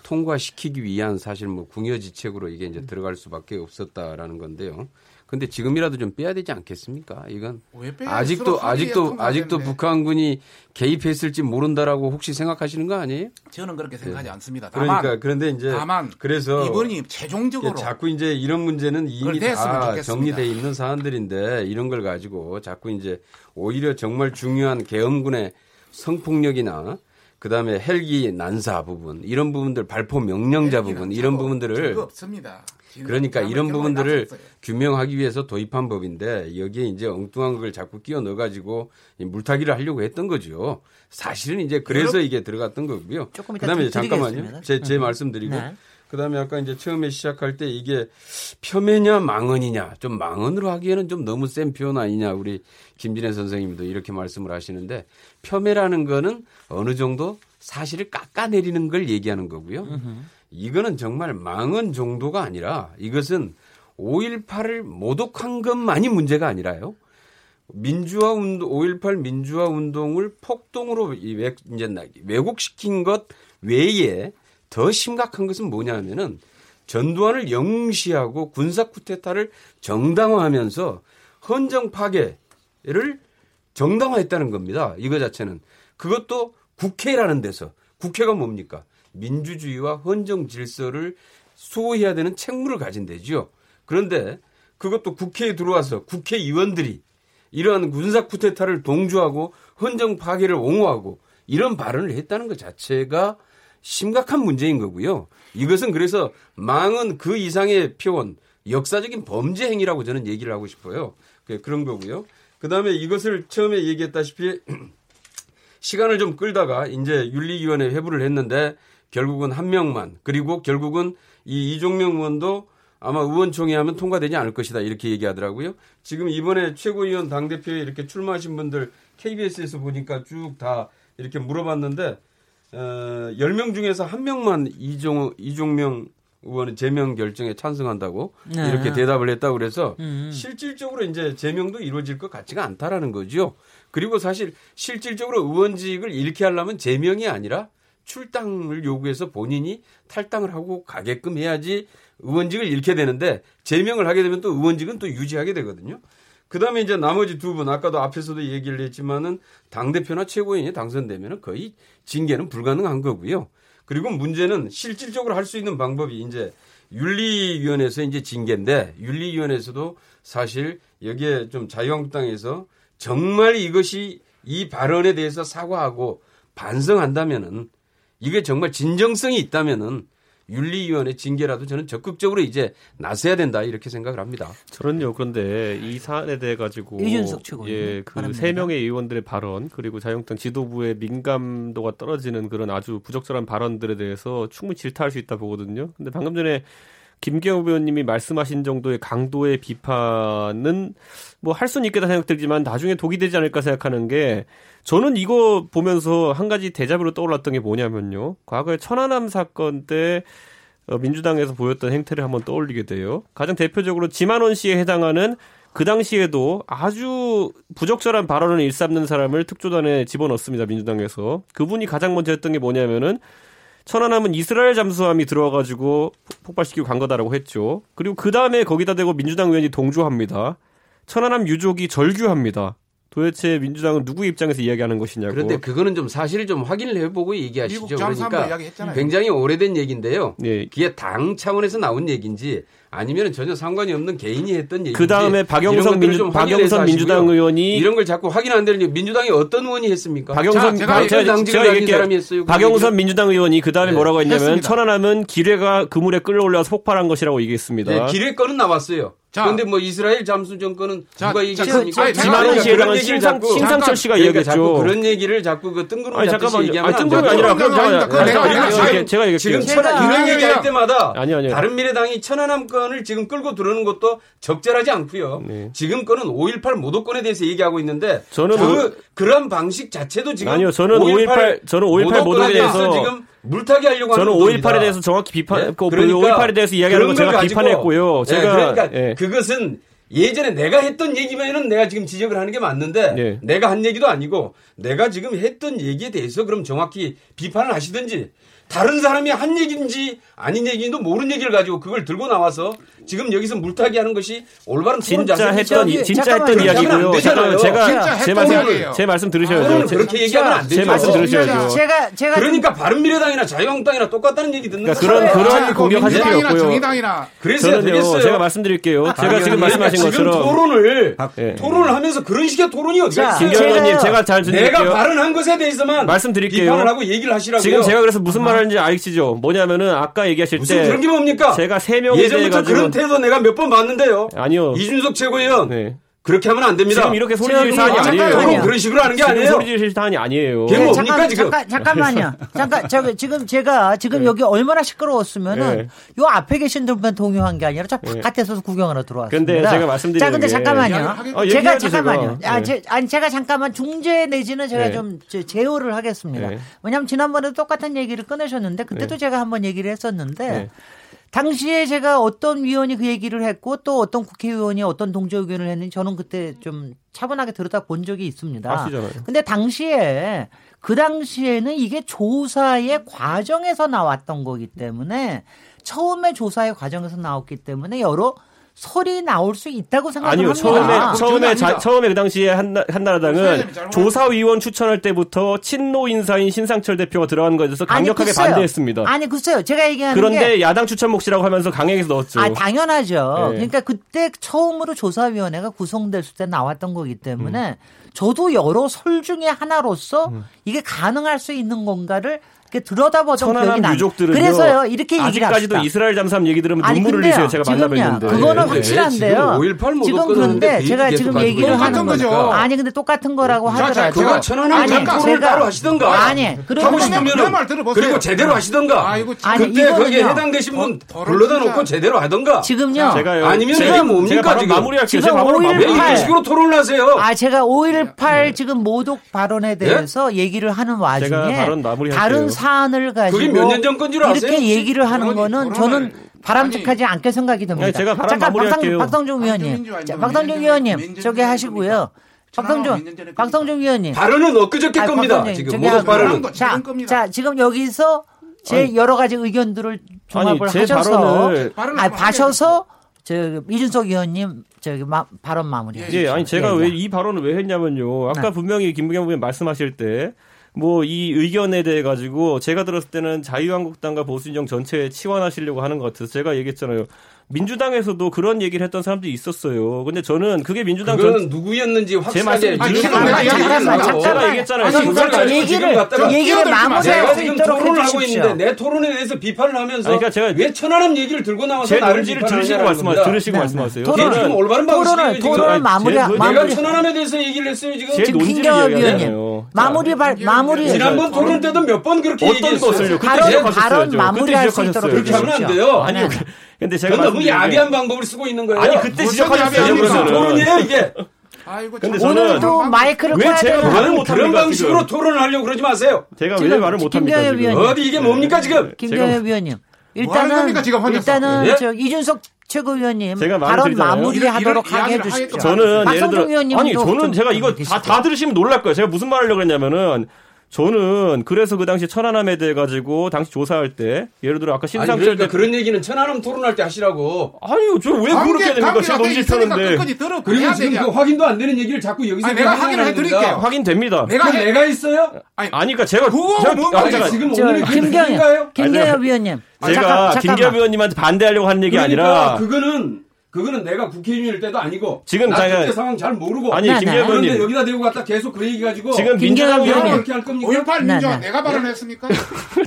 통과시키기 위한 사실 뭐 궁여지책으로 이게 이제 들어갈 수밖에 없었다라는 건데요. 근데 지금이라도 좀 빼야 되지 않겠습니까? 이건 왜 빼야 아직도 아직도 아직도. 북한군이 개입했을지 모른다라고 혹시 생각하시는 거 아니에요? 저는 그렇게 생각하지 않습니다. 다만 그러니까 그런데 이제 다만 그래서 이번이 최종적으로 자꾸 이제 이런 문제는 이미 다. 정리돼 있는 사안들인데 이런 걸 가지고 자꾸 이제 오히려 정말 중요한 계엄군의 성폭력이나 그다음에 헬기 난사 부분 이런 부분들 발포 명령자 부분 이런 부분들을 없습니다. 그러니까 이런 부분들을. 규명하기 위해서 도입한 법인데 여기에 이제 엉뚱한 걸 자꾸 끼워 넣어가지고 이 물타기를 하려고 했던 거죠. 사실은 이제 그래서 이게 들어갔던 거고요. 그다음에 좀 잠깐만요. 드리겠습니다. 제, 제 음. 말씀드리고 네. 그다음에 아까 이제 처음에 시작할 때 이게 폄훼냐 망언이냐 좀 망언으로 하기에는 좀 너무 센 표현 아니냐 우리 김진애 선생님도 이렇게 말씀을 하시는데 폄훼라는 거는 어느 정도 사실을 깎아내리는 걸 얘기하는 거고요. 이거는 정말 망언 정도가 아니라 이것은 5.18을 모독한 것만이 문제가 아니라요. 민주화 운동, 5.18 민주화 운동을 폭동으로 이제 나- 왜곡시킨 것 외에 더 심각한 것은 뭐냐면은 전두환을 영시하고 군사 쿠데타를 정당화하면서 헌정 파괴를 정당화했다는 겁니다. 이거 자체는 그것도 국회라는 데서 국회가 뭡니까? 민주주의와 헌정 질서를 수호해야 되는 책무를 가진 데죠. 그런데 그것도 국회에 들어와서 국회의원들이 이러한 군사 쿠데타를 동조하고 헌정 파괴를 옹호하고 이런 발언을 했다는 것 자체가 심각한 문제인 거고요. 이것은 그래서 망은 그 이상의 표현, 역사적인 범죄 행위라고 저는 얘기를 하고 싶어요. 그- 그런 거고요. 그 다음에 이것을 처음에 얘기했다시피 시간을 좀 끌다가 이제 윤리위원회 회부를 했는데 결국은 한 명만 그리고 결국은 이 이종명 의원도 아마 의원총회 하면 통과되지 않을 것이다 이렇게 얘기하더라고요. 지금 이번에 최고위원 당 대표에 이렇게 출마하신 분들 KBS에서 보니까 쭉 다 이렇게 물어봤는데 어, 10명 중에서 한 명만 이종 이종명 의원은 제명 결정에 찬성한다고 네. 이렇게 대답을 했다고 그래서 음. 실질적으로 이제 제명도 이루어질 것 같지가 않다라는 거죠. 그리고 사실 실질적으로 의원직을 잃게 하려면 제명이 아니라 출당을 요구해서 본인이 탈당을 하고 가게끔 해야지 의원직을 잃게 되는데 제명을 하게 되면 또 의원직은 또 유지하게 되거든요. 그다음에 이제 나머지 두 분 아까도 앞에서도 얘기를 했지만은 당 대표나 최고위원이 당선되면은 거의 징계는 불가능한 거고요. 그리고 문제는 실질적으로 할 수 있는 방법이 이제 윤리위원회에서 이제 징계인데 윤리위원회에서도 사실 여기에 좀 자유한국당에서 정말 이것이 이 발언에 대해서 사과하고 반성한다면은 이게 정말 진정성이 있다면은 윤리위원회 징계라도 저는 적극적으로 이제 나서야 된다 이렇게 생각을 합니다. 저는요 그런데 이 사안에 대해 가지고 이준석 최고위원. 예, 그 바랍니다. 세 명의 의원들의 발언 그리고 자유한국당 지도부의 민감도가 떨어지는 그런 아주 부적절한 발언들에 대해서 충분히 질타할 수 있다 보거든요. 근데 방금 전에 김경호 의원님이 말씀하신 정도의 강도의 비판은 뭐 할 수는 있겠다 생각들지만 나중에 독이 되지 않을까 생각하는 게 저는 이거 보면서 한 가지 대자뷰로 떠올랐던 게 뭐냐면요. 과거에 천안함 사건 때 어, 민주당에서 보였던 행태를 한번 떠올리게 돼요. 가장 대표적으로 지만원 씨에 해당하는 그 당시에도 아주 부적절한 발언을 일삼는 사람을 특조단에 집어넣습니다. 민주당에서. 그분이 가장 먼저 했던 게 뭐냐면은 천안함은 이스라엘 잠수함이 들어와가지고 폭발시키고 간 거다라고 했죠. 그리고 그 다음에 거기다 대고 민주당 의원이 동조합니다. 천안함 유족이 절규합니다. 도대체 민주당은 누구 입장에서 이야기하는 것이냐고. 그런데 그거는 좀 사실을 좀 확인을 해보고 얘기하시죠. 그러니까 이야기했잖아요. 굉장히 오래된 얘기인데요. 예. 그게 당 차원에서 나온 얘기인지 아니면 전혀 상관이 없는 개인이 했던 얘기인지 그 다음에 박영선 민주, 박영선. 민주당 의원이 이런 걸 자꾸 확인 안 되는 게 민주당이 어떤 의원이 했습니까? 박영선 자, 박- 제가 제가, 제가 얘기할게요. 사람이 했어요. 그 박영선. 민주당 의원이 그 다음에 네, 뭐라고 했냐면 했습니다. 천안함은 기뢰가 그물에 끌어올려서 폭발한 것이라고 얘기했습니다. 네, 기뢰 건은 나왔어요. 자. 그런데 뭐 이스라엘 잠수 정권은 자, 누가 자, 얘기했습니까? 그- 자, 지만원 신상, 자꾸- 신상철 씨가 자꾸 이야기했죠. 그런 얘기를 자꾸 그 뜬구름 아니 잡듯이. 얘기하면 아니 되죠. 아니라 그럼 아닙니다. 잠깐만요. 그건 내가 아니, 제가, 거예요. 제가 지금. 천안 이런 얘기할 때마다 아니요, 아니요. 다른 미래당이 천안함 건을 지금 끌고 들어오는 것도 적절하지 않고요. 네. 지금 건은 5.18 모독권에 대해서 얘기하고 있는데 저는 그 뭐- 그런 방식 자체도 지금 아니요, 저는 5.18 저는 5.18 모독에 대해서 지금 물타기 하려고 저는 하는 5.18에 겁니다. 대해서 정확히 비판, 네? 그 그러니까 5.18에 대해서 이야기하는 거 제가 비판했고요. 네, 제가 그러니까 예. 그것은 예전에 내가 했던 얘기면은 내가 지금 지적을 하는 게 맞는데 네. 내가 한 얘기도 아니고 내가 지금 했던 얘기에 대해서 그럼 정확히 비판을 하시든지 다른 사람이 한 얘기인지 아닌 얘기인도 모르는 얘기를 가지고 그걸 들고 나와서 지금 여기서 물타기 하는 것이 올바른 토론 진짜 자세입니까? 했던 이- 진짜. 했던 이야기고요. 안 되잖아요. 제가 제 말씀. 제 말씀 들으셔야죠. 제- 그렇게 얘기하면 안제 되죠. 말씀 들으셔야죠. 제가 제가 좀- 그러니까 바른 미래당이나 자유한국당이나 똑같다는 얘기 듣는 그러니까 거예요. 그런 그런 공격하실 필요 없고요. 정의당이나 그래서야 저는요. 되겠어요. 제가 말씀드릴게요. 제가 아니, 지금 아니, 말씀하신 지금 것처럼 토론을 예. 토론을 하면서 그런 식의 토론이 어디가 제가요. 제가 잘 내가 들을게요. 발언한 것에 대해서만 말씀드릴게요. 비판을 하고 얘기를 하시라고요. 지금 제가 그래서 무슨 말 하는지 아시죠? 뭐냐면은 아까 얘기하실 무슨 때 그런 게 뭡니까? 제가 세 명에 대해 가지고 태도 내가 몇 번 봤는데요. 아니요. 이준석 최고위원 네. 그렇게 하면 안 됩니다. 지금 이렇게 소리 지를 사안이 아, 아니에요. 잠깐만요. 토론 그런 식으로 하는 게 지금 아니에요. 소리 지르실 사안이 아니에요. 걔 네, 뭡니까, 잠깐, 지금? 잠깐, 잠깐만요. 잠깐, 저, 지금 제가 지금 여기 얼마나 시끄러웠으면은 네. 요 앞에 계신 분만 동요한 게 아니라 저 바깥에서 구경하러 들어왔습니다. 근데 제가 말씀드리는 자, 근데 게- 잠깐만요. 이야기하겠- 어, 제가 잠깐만요. 제가. 아, 네. 제, 아니 제가 잠깐만 중재 내지는 제가 네. 좀 제- 제어를 하겠습니다. 네. 왜냐하면 지난번에도 똑같은 얘기를 꺼내셨는데 그때도 제가 한번 얘기를 했었는데 네. 당시에 제가 어떤 위원이 그 얘기를 했고 또 어떤 국회의원이 어떤 동조 의견을 했는지 저는 그때 좀 차분하게 들여다 본 적이 있습니다. 아시잖아요. 근데 당시에 그 당시에는 이게 조사의 과정에서 나왔던 거기 때문에 처음에 조사의 과정에서 나왔기 때문에 여러 설이 나올 수 있다고 아니요, 생각합니다. 처음에 아, 처음에 자. 처음에 그 당시에 한나, 한나라당은 조사위원 추천할 때부터 친노 인사인 신상철 대표가 들어간 거에 대해서 아니, 강력하게 글쎄요. 반대했습니다. 아니 글쎄요, 제가 얘기하는 그런데 게 야당 추천 몫이라고 하면서 강행해서 넣었죠. 아, 당연하죠. 네. 그러니까 그때 처음으로 조사위원회가 구성됐을 때 나왔던 거기 때문에 저도 여러 설 중에 하나로서 이게 가능할 수 있는 건가를 들여다보던 기억이 천안함 나. 유족들은요. 그래서요 이렇게 얘기를 아직까지도 합시다. 이스라엘 잠수함 얘기 들으면 아니, 눈물을 흘리세요. 제가 지금요. 만나뵀는데. 그거는 네, 확실한데요. 지금 5.18못 지금 그런데 그 제가 지금 얘기를 하는 거죠. 거니까. 아니 근데 똑같은 거라고 하더라도 그거 천안함 제가- 따로 하시던가. 아니 하고 그러면 싶으면. 그리고 제대로 하시던가. 아이고, 아니, 그때 거기에 이거는요. 해당되신 분 더- 불러다. 놓고 제대로 하던가. 지금요. 제가요. 아니면 제가, 이게 뭡니까, 제가 지금? 마무리할게요. 지금 제가 바로 5.18왜 마무리. 이런 식으로 토론을 하세요? 아 제가 5.18 지금 모독 발언에 대해서 얘기를 하는 와중에 제가. 다른 사안을 가지고 그게 몇 년 전 건줄 이렇게 아세요? 얘기를 하는 아니, 거는 저는 바람직하지 않게 생각이 듭니다. 아니, 제가 잠깐 마무리할게요. 박성, 중 위원님, 자, 몇년 위원님 몇 하시고요. 년몇년 전에 박성중 위원님. 발언은 엊그저께 아니, 겁니다. 박성중, 지금 모독. 발언은. 거 자. 자, 지금 여기서 제 여러 가지 의견들을 종합을 아니, 제 하셔서 아, 봐셔서 저 이준석 의원님 저기 마- 발언 마무리. 예, 아니 제가 예, 왜 예. 이 발언을 왜 했냐면요. 아까 네. 분명히 김부겸 의원 말씀하실 때 뭐 이 의견에 대해 가지고 제가 들었을 때는 자유한국당과 보수진영 전체에 치환하시려고 하는 것 같아서 제가 얘기했잖아요. 민주당에서도 그런 얘기를 했던 사람들이 있었어요. 근데 저는 그게 민주당 전 그거는 누구였는지 확실하게. 잠깐만, 제가 얘기했잖아요. 아니, 지금 그걸 그렇죠. 가지고 얘기를 지금 갖다가 얘기를. 마무리할 수 지금 있도록 토론을 하고. 있는데 내 토론에 대해서 비판을 하면서 아니, 그러니까 제가 왜 천안함 얘기를 들고 나와서 제 나를 논지를 들으시고 말씀하. 들으시고 네, 말씀하세요. 네. 토론을- 지금 올바른 지금. 토론을 마무리 제- 그 내가 마무리 천안함에 대해서 얘기를 했어요 지금. 제 지금 이야기하잖아요. 위원님 마무리 발 마무리 지난번 토론 때도 몇 번 그렇게 어떤 얘기했어요. 것을요? 그때 발언. 발언 그때 마무리할 수 있도록. 그렇게 하면 안. 돼요. 아니요. 네. 근데 제가 너무 야비한 방법을 쓰고 있는 거예요. 아니 그때. 야비한 무슨. 토론이에요 이게? 아이고, 근데 참. 저는 오늘도 마이크를 왜 제가 말을 못 그런 합니까, 방식으로 지금? 토론을 하려고 그러지 마세요. 제가 왜 말을 못 합니까 지금? 위원님. 어디 이게 뭡니까 지금? 김경엽 위원님. 하는 일단은 겁니까, 지금 혼자서? 일단은 예? 저 이준석 최고위원님 제가 말을 발언. 마무리하도록 하게. 하겠죠. 저는 예를 박성중 들어 의원님도 아니 저는 좀 제가 이거. 다, 다 들으시면 놀랄 거예요. 제가 무슨 말을 하려고 했냐면은 저는 그래서 그 당시 천안함에 대해 가지고 당시 조사할 때 예를 들어 아까 아니 신상철 그러니까 대 그런 얘기는 천안함 토론할 때 하시라고. 아니요 저 왜 그렇게 됩니까? 제가 끝까지 들어. 그리고 지금. 그 확인도 안 되는 얘기를 자꾸 여기서 아니, 내가 확인하는 확인해 겁니다. 드릴게요. 확인됩니다. 내가 해. 내가 있어요? 아니, 아니 그러니까 제가 그거 제가- 뭐- 아니, 아니, 제가 지금 저 오늘 그 김경엽? 김경엽 위원님. 제가 잠깐만. 의원님한테 반대하려고 하는 얘기 그러니까 아니라 그거는 그거는 내가 국회의원일 때도 아니고 지금 나 제가- 그때 상황 잘 모르고 아니 네, 네. 의원님 여기다 대고 갖다 계속 그 얘기 가지고 지금 김기현 민주당이 의원님. 그렇게 할 겁니까? 5.18 민주화 네, 네. 내가 발언했습니까?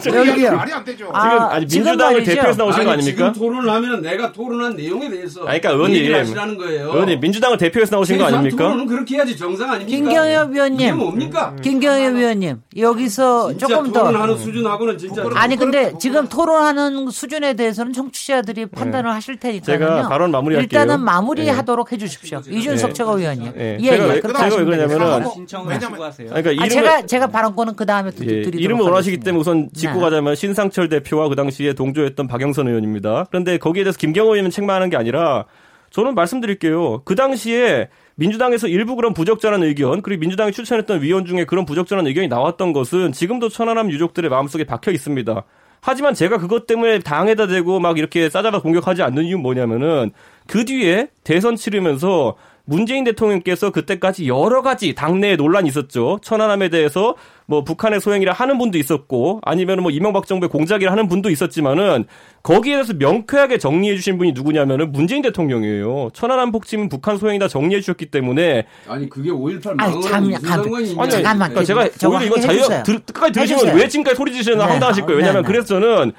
저기요. 말이 안 되죠. 아, 지금 아니 민주당을. 대표해서 나오신 거 아니, 아닙니까? 지금 토론을 하면 내가 토론한 내용에 대해서 아니, 그러니까 의원님. 하시라는 거예요. 의원님 민주당을 대표해서 나오신 거 아닙니까? 토론은 그렇게 해야지 정상 아닙니까? 김경엽 위원님. 이게 뭡니까? 김경엽 위원님 여기서 진짜 조금 더 토론하는 수준하고는 진짜 아니 근데 지금 토론하는 수준에 대해서는 청취자들이 판단을 하실 테니까요. 네. 제가 발언 마무리 할게요. 일단은 마무리하도록 해주십시오. 이준석 네. 최고위원님. 네. 예, 제가 예, 제가 왜 그러냐면은. 신청을 하세요. 그러니까 아, 이름을 제가 제가 발언권은 그 다음에 예, 드리도록 이름을 원하시기. 때문에 우선 짚고 네. 가자면 신상철 대표와 그 당시에 동조했던 박영선 의원입니다. 그런데 거기에 대해서 김경호 의원은 책망하는 게 아니라 저는 말씀드릴게요. 그 당시에 민주당에서 일부 그런 부적절한 의견 그리고 민주당이 추천했던 위원 중에 그런 부적절한 의견이 나왔던 것은 지금도 천안함 유족들의 마음속에 박혀 있습니다. 하지만 제가 그것 때문에 당에다 대고 막 이렇게 싸잡아 공격하지 않는 이유는 뭐냐면은 그 뒤에 대선 치르면서 문재인 대통령께서 그때까지 여러 가지 당내에 논란이 있었죠. 천안함에 대해서 뭐 북한의 소행이라 하는 분도 있었고 아니면 뭐 이명박 정부의 공작이라 하는 분도 있었지만은 거기에 대해서 명쾌하게 정리해 주신 분이 누구냐면은 문재인 대통령이에요. 천안함 폭침은 북한 소행이다 정리해 주셨기 때문에 아니 그게 5.18 아니, 망언은 잠- 무슨? 아니, 잠깐만. 그러니까 제가 오히려 이건 자유 끝까지 들으시면 해주세요. 왜 지금까지 소리 지르시나 네. 황당하실 거예요. 네, 왜냐하면 네. 그래서 저는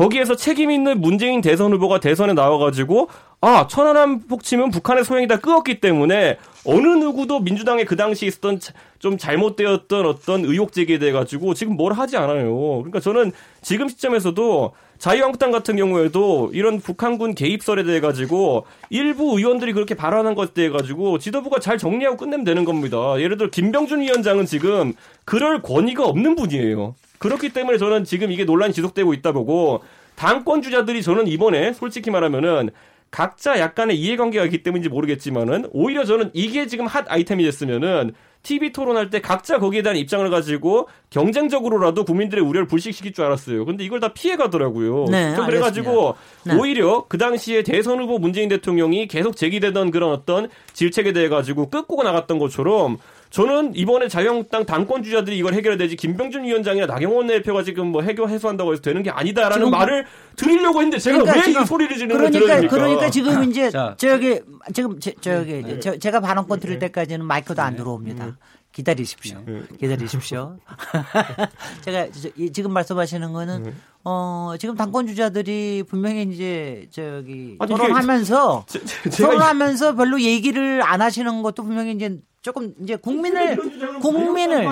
거기에서 책임 있는 문재인 대선 후보가 대선에 나와가지고 아 천안함 폭침은 북한의 소행이다 끄었기 때문에 어느 누구도 민주당에 그 당시 있었던 자- 좀 잘못되었던 어떤 의혹 제기에 대해 가지고 지금 뭘 하지 않아요. 그러니까 저는 지금 시점에서도 자유한국당 같은 경우에도 이런 북한군 개입설에 대해 가지고 일부 의원들이 그렇게 발언한 것에 대해 가지고 지도부가 잘 정리하고 끝내면 되는 겁니다. 예를 들어 김병준 위원장은 지금 그럴 권위가 없는 분이에요. 그렇기 때문에 저는 지금 이게 논란이 지속되고 있다 보고 당권 주자들이 저는 이번에 솔직히 말하면은 각자 약간의 이해관계가 있기 때문인지 모르겠지만은 오히려 저는 이게 지금 핫 아이템이 됐으면은 TV 토론할 때 각자 거기에 대한 입장을 가지고 경쟁적으로라도 국민들의 우려를 불식시킬 줄 알았어요. 근데 이걸 다 피해 가더라고요. 네, 저 그래가지고 네. 오히려 그 당시에 대선 후보 문재인 대통령이 계속 제기되던 그런 어떤 질책에 대해 가지고 끄고 나갔던 것처럼 저는 이번에 자유한국당 당권 주자들이 이걸 해결해야 되지 김병준 위원장이나 나경원 대표가 지금 뭐 해결 해소한다고 해서 되는 게 아니다라는 말을 드리려고 했는데 제가 그러니까 왜 지금- 이 소리를 지르는 걸 그러니까 들으니까 그러니까 지금 이제 자. 저기 지금 제, 저기 저, 제가 발언권 드릴 때까지는 마이크도 안 들어옵니다. 기다리십시오. 네. 기다리십시오. 제가 지금 말씀하시는 거는 네. 어 지금 당권 주자들이 분명히 이제 저기 아니, 토론하면서 제- 제- 제가 토론하면서 별로 얘기를 안 하시는 것도 분명히 이제 조금 이제 국민을 국민을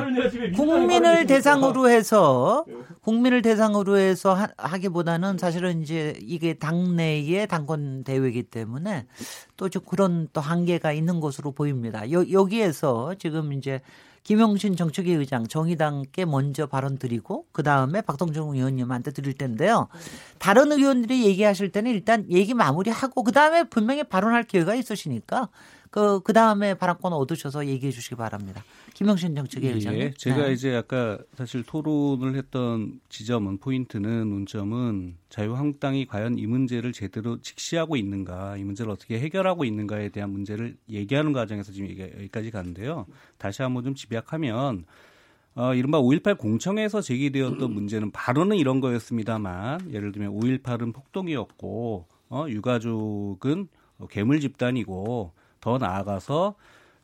국민을 대상으로 해서 국민을 대상으로 해서 하, 하기보다는 사실은 이제 이게 당내의 당권 대회이기 때문에 또 좀 그런 또 한계가 있는 것으로 보입니다. 여, 여기에서 지금 이제 김용신 정책위 의장 정의당께 먼저 발언 드리고 그 다음에 박동정 의원님한테 드릴 텐데요. 다른 의원들이 얘기하실 때는 일단 얘기 마무리하고 그 다음에 분명히 발언할 기회가 있으시니까 그, 그 다음에 발언권 얻으셔서 얘기해 주시기 바랍니다. 김영신 정책위 의장님. 예, 제가 네. 이제 아까 사실 토론을 했던 지점은 포인트는 논점은 자유한국당이 과연 이 문제를 제대로 직시하고 있는가, 이 문제를 어떻게 해결하고 있는가에 대한 문제를 얘기하는 과정에서 지금 여기까지 가는데요. 다시 한번 좀 집약하면 어, 이른바 5.18 공청회에서 제기되었던 문제는 발언은 이런 거였습니다만 예를 들면 5.18은 폭동이었고 어, 유가족은 괴물 집단이고 더 나아가서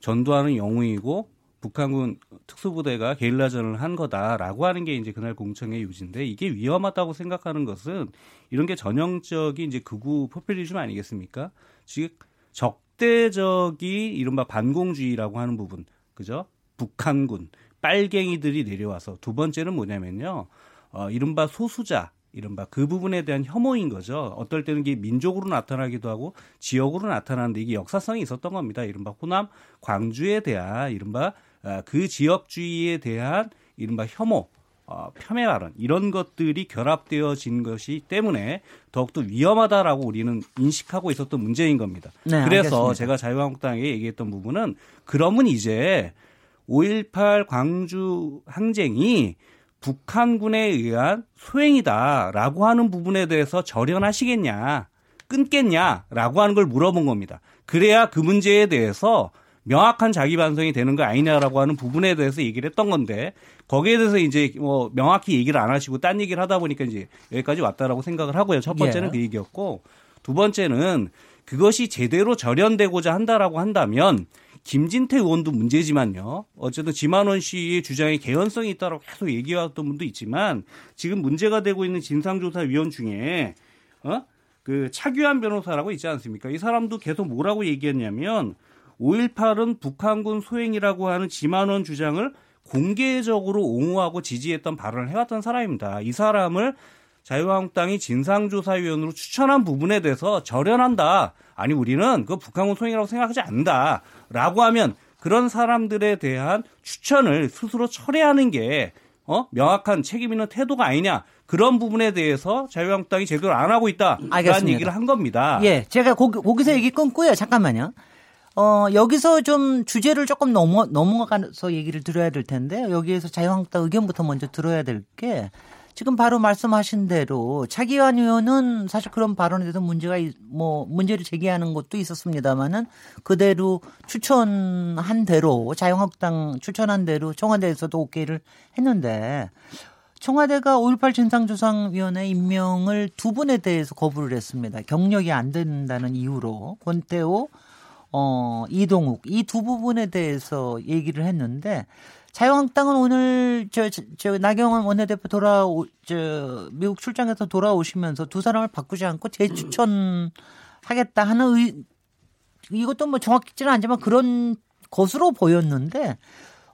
전두환은 영웅이고 북한군 특수부대가 게릴라전을 한 거다라고 하는 게 이제 그날 공청회 요지인데 이게 위험하다고 생각하는 것은 이런 게 전형적인 이제 극우 포퓰리즘 아니겠습니까? 즉 적대적이 이른바 반공주의라고 하는 부분, 그죠? 북한군 빨갱이들이 내려와서 두 번째는 뭐냐면요, 어, 이른바 소수자, 이른바 그 부분에 대한 혐오인 거죠. 어떨 때는 이게 민족으로 나타나기도 하고 지역으로 나타나는데 이게 역사성이 있었던 겁니다. 이른바 호남, 광주에 대한 이른바 아, 그 지역주의에 대한 이른바 혐오, 어, 폄훼 발언 이런 것들이 결합되어진 것이 때문에 더욱더 위험하다라고 우리는 인식하고 있었던 문제인 겁니다. 네, 그래서 알겠습니다. 제가 자유한국당에 얘기했던 부분은 그러면 이제 5.18 광주 항쟁이 북한군에 의한 소행이다라고 하는 부분에 대해서 절연하시겠냐, 끊겠냐라고 하는 걸 물어본 겁니다. 그래야 그 문제에 대해서 명확한 자기 반성이 되는 거 아니냐라고 하는 부분에 대해서 얘기를 했던 건데 거기에 대해서 이제 뭐 명확히 얘기를 안 하시고 딴 얘기를 하다 보니까 이제 여기까지 왔다라고 생각을 하고요. 첫 번째는 예. 그 얘기였고 두 번째는 그것이 제대로 절연되고자 한다라고 한다면 김진태 의원도 문제지만요. 어쨌든 지만원 씨의 주장에 개연성이 있다라고 계속 얘기해왔던 분도 있지만 지금 문제가 되고 있는 진상조사위원 중에 어? 그 차규환 변호사라고 있지 않습니까? 이 사람도 계속 뭐라고 얘기했냐면 5.18은 북한군 소행이라고 하는 지만원 주장을 공개적으로 옹호하고 지지했던 발언을 해왔던 사람입니다. 이 사람을 자유한국당이 진상조사위원으로 추천한 부분에 대해서 절연한다. 아니 우리는 그 북한군 소행이라고 생각하지 않는다. 라고 하면 그런 사람들에 대한 추천을 스스로 철회하는 게 어? 명확한 책임 있는 태도가 아니냐. 그런 부분에 대해서 자유한국당이 제대로 안 하고 있다라는 알겠습니다. 얘기를 한 겁니다. 예, 제가 거기, 거기서 얘기 끊고요. 잠깐만요. 어, 여기서 좀 주제를 조금 넘어, 넘어가서 얘기를 드려야 될 텐데, 여기에서 자유한국당 의견부터 먼저 들어야 될 게, 지금 바로 말씀하신 대로 차기환 의원은 사실 그런 발언에 대해서 문제가 있- 뭐 문제를 제기하는 것도 있었습니다만은 그대로 추천한 대로 자유한국당 추천한 대로 청와대에서도 오케이를 했는데 청와대가 5.18 진상조사위원회 임명을 두 분에 대해서 거부를 했습니다. 경력이 안 된다는 이유로 권태호, 어, 이동욱 이 두 부분에 대해서 얘기를 했는데 자유한국당은 오늘 저, 저, 저 나경원 원내대표 돌아오 저 미국 출장에서 돌아오시면서 두 사람을 바꾸지 않고 재추천하겠다 하는 의, 이것도 뭐 정확히는 않지만 그런 것으로 보였는데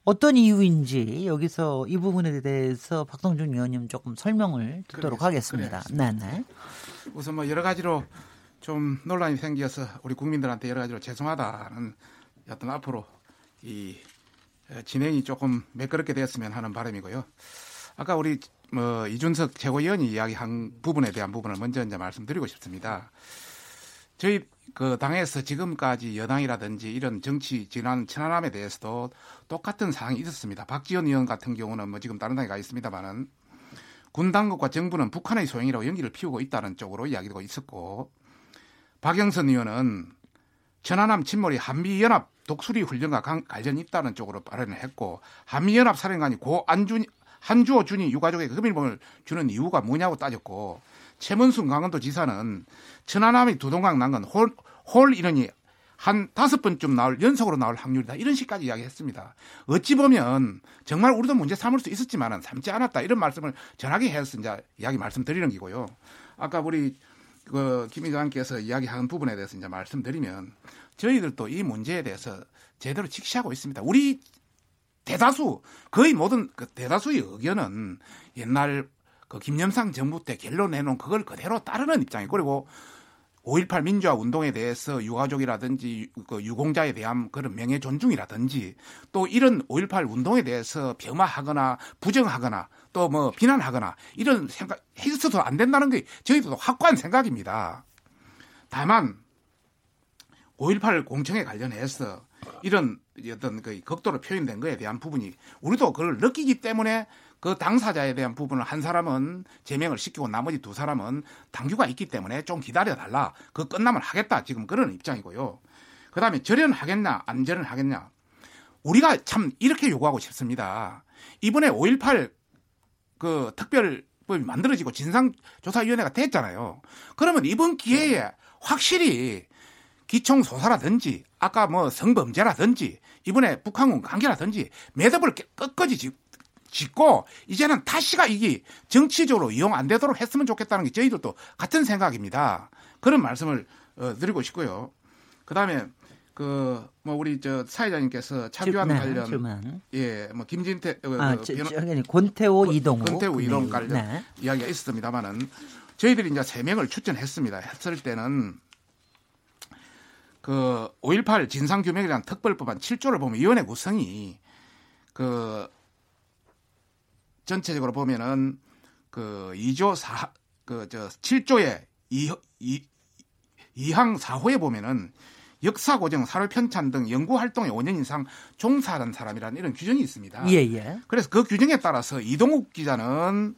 어떤 이유인지 여기서 이 부분에 대해서 박성준 의원님 조금 설명을 듣도록 하겠습니다. 네네. 우선 뭐 여러 가지로 좀 논란이 생겨서 우리 국민들한테 여러 가지로 죄송하다는 어떤 앞으로 이 어, 진행이 조금 매끄럽게 되었으면 하는 바람이고요. 아까 우리 뭐 이준석 최고위원이 이야기한 부분에 대한 부분을 먼저 이제 말씀드리고 싶습니다. 저희 그 당에서 지금까지 여당이라든지 이런 정치 지난 천안함에 대해서도 똑같은 사항이 있었습니다. 박지원 의원 같은 경우는 뭐 지금 다른 당에 가 있습니다만은 군 당국과 정부는 북한의 소행이라고 연기를 피우고 있다는 쪽으로 이야기도 있었고 박영선 의원은 천안함 침몰이 한미연합 독수리 훈련과 관- 관련이 있다는 쪽으로 발언을 했고 한미연합 사령관이 고 안준 한주호 준이 유가족에게 금일봉을 주는 이유가 뭐냐고 따졌고 최문순 강원도 지사는 천안함이 두 동강 난 건 홀, 홀 인원이 한 다섯 번쯤 나올 연속으로 나올 확률이다 이런 식까지 이야기했습니다. 어찌 보면 정말 우리도 문제 삼을 수 있었지만은 삼지 않았다 이런 말씀을 전하게 해서 이제 이야기 말씀드리는 기고요. 아까 우리 그 김 의장께서 이야기한 부분에 대해서 이제 말씀드리면 저희들도 이 문제에 대해서 제대로 직시하고 있습니다. 우리 대다수 거의 모든 그 대다수의 의견은 옛날 그 김영삼 정부 때 결론 내놓은 그걸 그대로 따르는 입장이고 그리고 5.18 민주화 운동에 대해서 유가족이라든지 그 유공자에 대한 그런 명예 존중이라든지 또 이런 5.18 운동에 대해서 폄하하거나 부정하거나 또 뭐 비난하거나 이런 생각 해서도 안 된다는 게 저희도 확고한 생각입니다. 다만 5.18 공청회 관련해서 이런 어떤 그 극도로 표현된 거에 대한 부분이 우리도 그걸 느끼기 때문에 그 당사자에 대한 부분을 한 사람은 제명을 시키고 나머지 두 사람은 당규가 있기 때문에 좀 기다려 달라. 그 끝나면 하겠다. 지금 그런 입장이고요. 그 다음에 절연하겠냐 안 절연하겠냐. 우리가 참 이렇게 요구하고 싶습니다. 이번에 5.18 그 특별법이 만들어지고 진상조사위원회가 됐잖아요. 그러면 이번 기회에 확실히 기총소사라든지 아까 뭐 성범죄라든지 이번에 북한군 관계라든지 매듭을 끝까지 짓고 이제는 다시가 이게 정치적으로 이용 안 되도록 했으면 좋겠다는 게 저희들도 같은 생각입니다. 그런 말씀을 어, 드리고 싶고요. 그다음에 그 뭐 우리 저 사회자님께서 참교환 네, 관련 주만. 예, 뭐 김진태 어, 아, 그 변호, 저, 권태호 이동호 권태호 이동 네. 관련 네. 이야기가 있었습니다만은 저희들이 이제 세 명을 추천했습니다. 했을 때는 그 5.18 진상규명에 대한 특별법안 7조를 보면 위원회 구성이 그 전체적으로 보면은 그 2조 4, 그 저 7조의 2, 2, 2항 4호에 보면은 역사 고정, 사회 편찬 등 연구 활동에 5년 이상 종사하는 사람이라는 이런 규정이 있습니다. 예, 예. 그래서 그 규정에 따라서 이동욱 기자는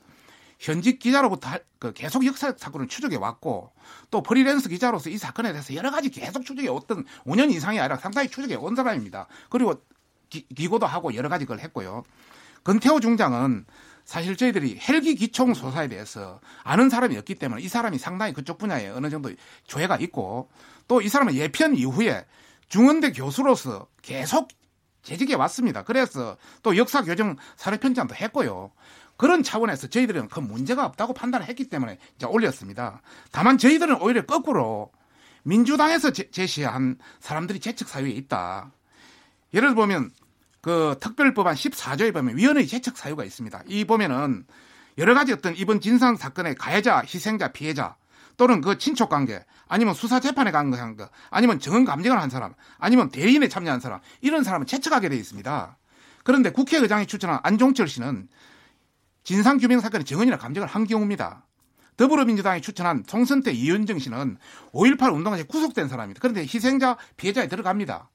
현직 기자로부터 그 계속 역사 사건을 추적해 왔고 또 프리랜서 기자로서 이 사건에 대해서 여러 가지 계속 추적해 왔던 5년 이상이 아니라 상당히 추적해 온 사람입니다. 그리고 기, 기고도 하고 여러 가지 걸 했고요. 건태호 중장은 사실 저희들이 헬기 기총 소사에 대해서 아는 사람이 없기 때문에 이 사람이 상당히 그쪽 분야에 어느 정도 조회가 있고 또 이 사람은 예편 이후에 중원대 교수로서 계속 재직해 왔습니다. 그래서 또 역사 교정 사례 편찬도 했고요. 그런 차원에서 저희들은 그 문제가 없다고 판단을 했기 때문에 이제 올렸습니다. 다만 저희들은 오히려 거꾸로 민주당에서 제, 시한 사람들이 재측 사유에 있다. 예를 보면 그 특별법안 14조에 보면 위원회 재척 사유가 있습니다. 이 보면은 여러 가지 어떤 이번 진상 사건의 가해자, 희생자, 피해자 또는 그 친척 관계 아니면 수사 재판에 간 거, 아니면 정언 감정을 한 사람 아니면 대리인에 참여한 사람 이런 사람은 채척하게 돼 있습니다. 그런데 국회의장이 추천한 안종철 씨는 진상규명 사건의 정언이나 감정을 한 경우입니다. 더불어민주당이 추천한 총선 때 이현정 씨는 5.18 운동에서 구속된 사람입니다. 그런데 희생자, 피해자에 들어갑니다.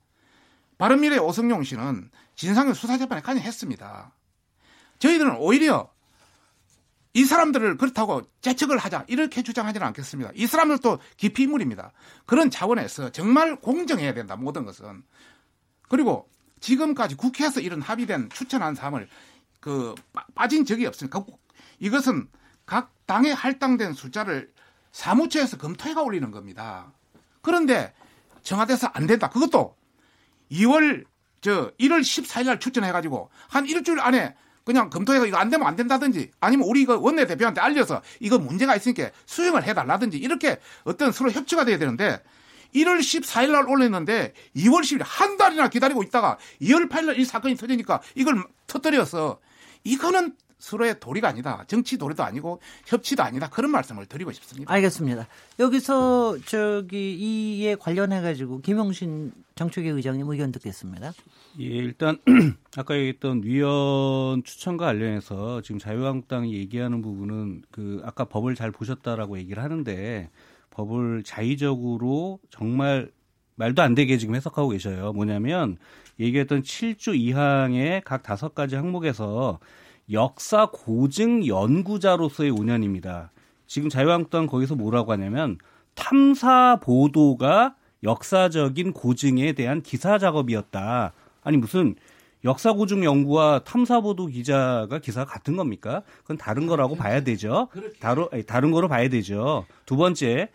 바른미래 오성용 씨는 진상규 수사재판에 관여했습니다. 저희들은 오히려 이 사람들을 그렇다고 재척을 하자 이렇게 주장하지는 않겠습니다. 이 사람들도 깊이 인물입니다. 그런 차원에서 정말 공정해야 된다 모든 것은 그리고 지금까지 국회에서 이런 합의된 추천한 사람을 그 빠진 적이 없습니다. 이것은 각 당에 할당된 숫자를 사무처에서 검토해가 올리는 겁니다. 그런데 청와대에서 안 된다. 그것도 2월 저 1월 14일 날 추천해 가지고 한 일주일 안에 그냥 검토해서 이거 안 되면 안 된다든지 아니면 우리 이거 원내대표한테 알려서 이거 문제가 있으니까 수용을 해달라든지 이렇게 어떤 서로 협치가 돼야 되는데 1월 14일 날 올렸는데 2월 10일 한 달이나 기다리고 있다가 2월 8일 날 이 사건이 터지니까 이걸 터뜨려서 이거는 서로의 도리가 아니다. 정치 도리도 아니고 협치도 아니다. 그런 말씀을 드리고 싶습니다. 알겠습니다. 여기서 저기 이에 관련해 가지고 김용신 정책위 의장님 의견 듣겠습니다. 예, 일단 아까 얘기했던 위원 추천과 관련해서 지금 자유한국당이 얘기하는 부분은 그 아까 법을 잘 보셨다라고 얘기를 하는데 법을 자의적으로 정말 말도 안 되게 지금 해석하고 계셔요. 뭐냐면 얘기했던 7조 2항의 각 다섯 가지 항목에서 역사 고증 연구자로서의 5년입니다. 지금 자유한국당 거기서 뭐라고 하냐면 탐사 보도가 역사적인 고증에 대한 기사 작업이었다. 아니 무슨 역사 고증 연구와 탐사 보도 기자가 기사가 같은 겁니까? 그건 다른 거라고 봐야 되죠. 다루, 다른 거로 봐야 되죠. 두 번째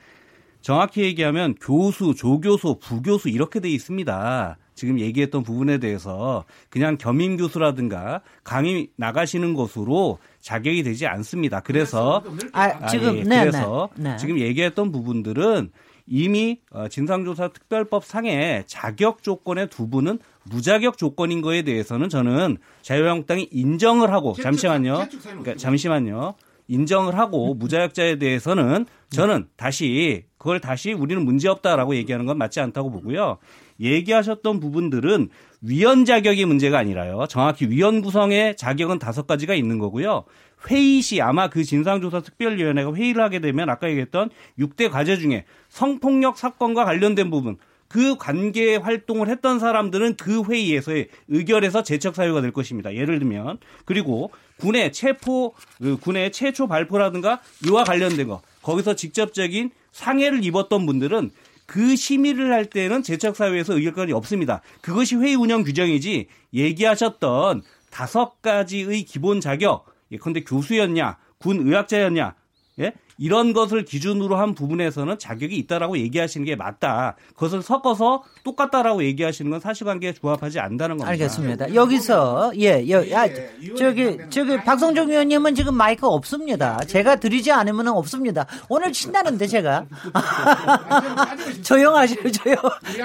정확히 얘기하면 교수, 조교수, 부교수 이렇게 돼 있습니다. 지금 얘기했던 부분에 대해서 그냥 겸임 교수라든가 강의 나가시는 것으로 자격이 되지 않습니다. 그래서 아, 지금 예, 네, 그래서 네, 네. 지금 얘기했던 부분들은 이미 어, 진상조사 특별법 상에 자격 조건의 두 분은 무자격 조건인 거에 대해서는 저는 자유한국당이 인정을 하고 잠시만요. 그러니까 잠시만요. 인정을 하고 무자격자에 대해서는 저는 다시 그걸 다시 우리는 문제 없다라고 얘기하는 건 맞지 않다고 보고요. 얘기하셨던 부분들은 위원 자격이 문제가 아니라요. 정확히 위원 구성의 자격은 다섯 가지가 있는 거고요. 회의 시 아마 그 진상조사 특별위원회가 회의를 하게 되면 아까 얘기했던 6대 과제 중에 성폭력 사건과 관련된 부분 그 관계 활동을 했던 사람들은 그 회의에서의 의결에서 제척 사유가 될 것입니다. 예를 들면 그리고 군의 체포 그 군의 최초 발포라든가 이와 관련된 거 거기서 직접적인 상해를 입었던 분들은 그 심의를 할 때는 제척 사유에서 의결권이 없습니다. 그것이 회의 운영 규정이지 얘기하셨던 다섯 가지의 기본 자격 예컨대 교수였냐 군 의학자였냐 예? 이런 것을 기준으로 한 부분에서는 자격이 있다라고 얘기하시는 게 맞다. 그것을 섞어서 똑같다라고 얘기하시는 건 사실관계에 부합하지 않다는 겁니다. 알겠습니다. 여기서 예, 여, 아, 저기 저기 박성종 의원님은 지금 마이크 없습니다. 제가 드리지 않으면 없습니다. 오늘 신나는데 제가 조용하시오 조용.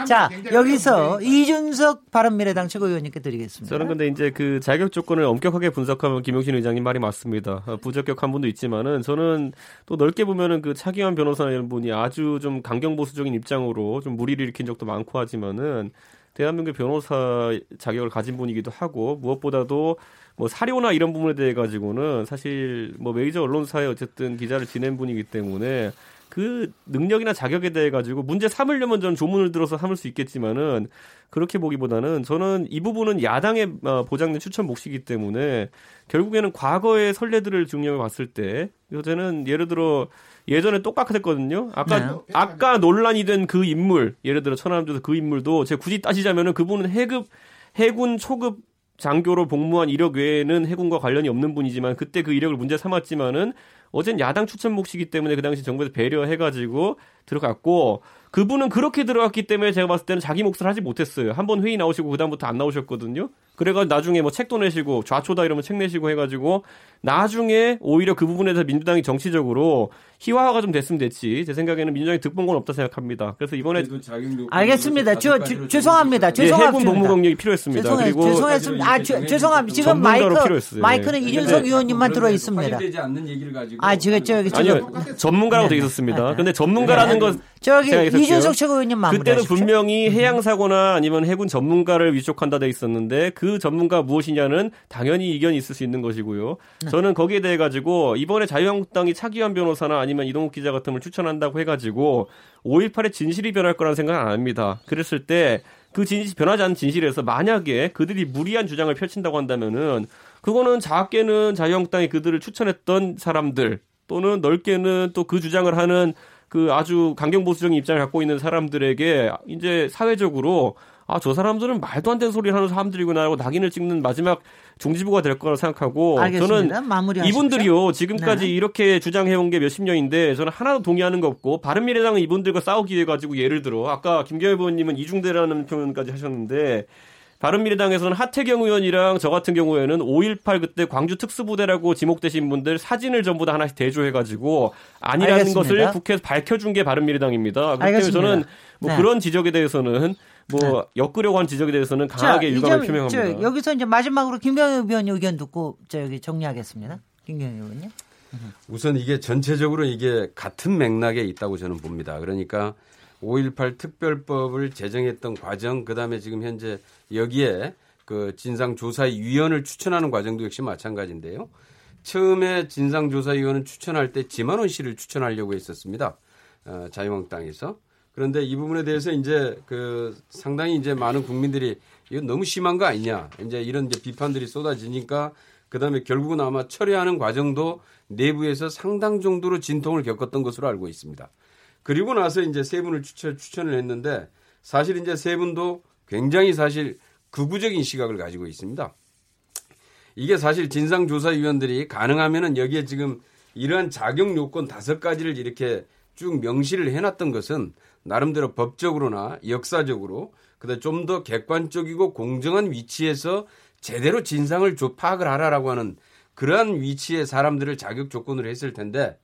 자 여기서 이준석 바른미래당 최고위원님께 드리겠습니다. 저는 근데 이제 그 자격 조건을 엄격하게 분석하면 김용신 의장님 말이 맞습니다. 어, 부적격한 분도 있지만은 저는 또 넓게 보면은 그 차기환 변호사라는 분이 아주 좀 강경 보수적인 입장으로 좀 무리를 일으킨 적도 많고 하지만은 대한민국 변호사 자격을 가진 분이기도 하고 무엇보다도 뭐 사료나 이런 부분에 대해 가지고는 사실 뭐 메이저 언론사에 어쨌든 기자를 지낸 분이기 때문에 그 능력이나 자격에 대해 가지고 문제 삼으려면 저는 조문을 들어서 삼을 수 있겠지만은 그렇게 보기보다는 저는 이 부분은 야당의 어, 보장된 추천 몫이기 때문에 결국에는 과거의 선례들을 중요해 봤을 때 저는 예를 들어 예전에 똑같았거든요. 아까 네. 아까 논란이 된 그 인물 예를 들어 천안함조사 그 인물도 제가 굳이 따지자면은 그분은 해급 해군 초급 장교로 복무한 이력 외에는 해군과 관련이 없는 분이지만 그때 그 이력을 문제 삼았지만은 어젠 야당 추천 몫이기 때문에 그 당시 정부에서 배려해가지고 들어갔고 그분은 그렇게 들어갔기 때문에 제가 봤을 때는 자기 몫을 하지 못했어요. 한 번 회의 나오시고 그다음부터 안 나오셨거든요. 그래가 나중에 뭐 책도 내시고 좌초다 이러면 책 내시고 해가지고 나중에 오히려 그 부분에 대해서 민주당이 정치적으로 희화화가 좀 됐으면 됐지. 제 생각에는 민주당이 득본 건 없다 생각합니다. 그래서 이번에 알겠습니다. 저, 저, 죄송합니다. 예, 죄송합니다. 해군 복무 경력이 필요했습니다. 죄송해요. 그리고 죄송했습니다. 아, 죄, 죄송합니다. 지금 전문가로 마이크 필요했어요. 마이크는 네. 이준석 의원님만 들어 있습니다. 확인되지 않는 얘기를 가지고 아, 지금 저기 아니요 전문가라고 돼 네, 있었습니다. 네. 근데 전문가라는 건 저기 제가 있었고요. 이준석 최고위원님 그때는. 분명히 해양 사고나 아니면 해군 전문가를 위촉한다 돼 있었는데 그 전문가 무엇이냐는 당연히 이견이 있을 수 있는 것이고요. 네. 저는 거기에 대해 가지고 이번에 자유한국당이 차기환 변호사나 아니면 이동욱 기자 같은 걸 추천한다고 해가지고 5.18의 진실이 변할 거라는 생각은 안 합니다. 그랬을 때 그 진실 변하지 않은 진실에서 만약에 그들이 무리한 주장을 펼친다고 한다면은 그거는 작게는 자유한국당이 그들을 추천했던 사람들 또는 넓게는 또 그 주장을 하는 그 아주 강경 보수적인 입장을 갖고 있는 사람들에게 이제 사회적으로 아 저 사람들은 말도 안 되는 소리를 하는 사람들이구나 하고 낙인을 찍는 마지막 종지부가 될 거라 생각하고 알겠습니다. 저는 마무리하십시오. 이분들이요 지금까지 네. 이렇게 주장해 온 게 몇십 년인데 저는 하나도 동의하는 거 없고 바른미래당은 이분들과 싸우기 위해 가지고 예를 들어 아까 김경일 의원님은 이중대라는 표현까지 하셨는데 바른미래당에서는 하태경 의원이랑 저 같은 경우에는 5.18 그때 광주 특수부대라고 지목되신 분들 사진을 전부 다 하나씩 대조해가지고 아니라는 알겠습니다. 것을 국회에서 밝혀준 게 바른미래당입니다. 그렇기 때문에 알겠습니다. 저는 뭐 네. 그런 지적에 대해서는 뭐 엮으려고 한 지적에 대해서는 강하게 이 유감을 점, 표명합니다. 저, 여기서 이제 마지막으로 김병현 의원 의견 듣고 저기 정리하겠습니다. 김경현 의원님. 우선 이게 전체적으로 이게 같은 맥락에 있다고 저는 봅니다. 그러니까 5.18 특별법을 제정했던 과정, 그 다음에 지금 현재 여기에 그 진상조사위원을 추천하는 과정도 역시 마찬가지인데요. 처음에 진상조사위원을 추천할 때 지만원 씨를 추천하려고 했었습니다. 어, 자유한국당에서. 그런데 이 부분에 대해서 이제 그 상당히 이제 많은 국민들이 이건 너무 심한 거 아니냐. 이제 이런 이제 비판들이 쏟아지니까 그다음에 결국은 아마 철회하는 과정도 내부에서 상당 정도로 진통을 겪었던 것으로 알고 있습니다. 그리고 나서 이제 세 분을 추천, 추천을 했는데 사실 이제 세 분도 굉장히 사실 극우적인 시각을 가지고 있습니다. 이게 사실 진상조사위원들이 가능하면은 여기에 지금 이러한 자격 요건 다섯 가지를 이렇게 쭉 명시를 해놨던 것은 나름대로 법적으로나 역사적으로 그다음 좀 더 객관적이고 공정한 위치에서 제대로 진상을 조- 파악을 하라라고 하는 그러한 위치의 사람들을 자격 조건으로 했을 텐데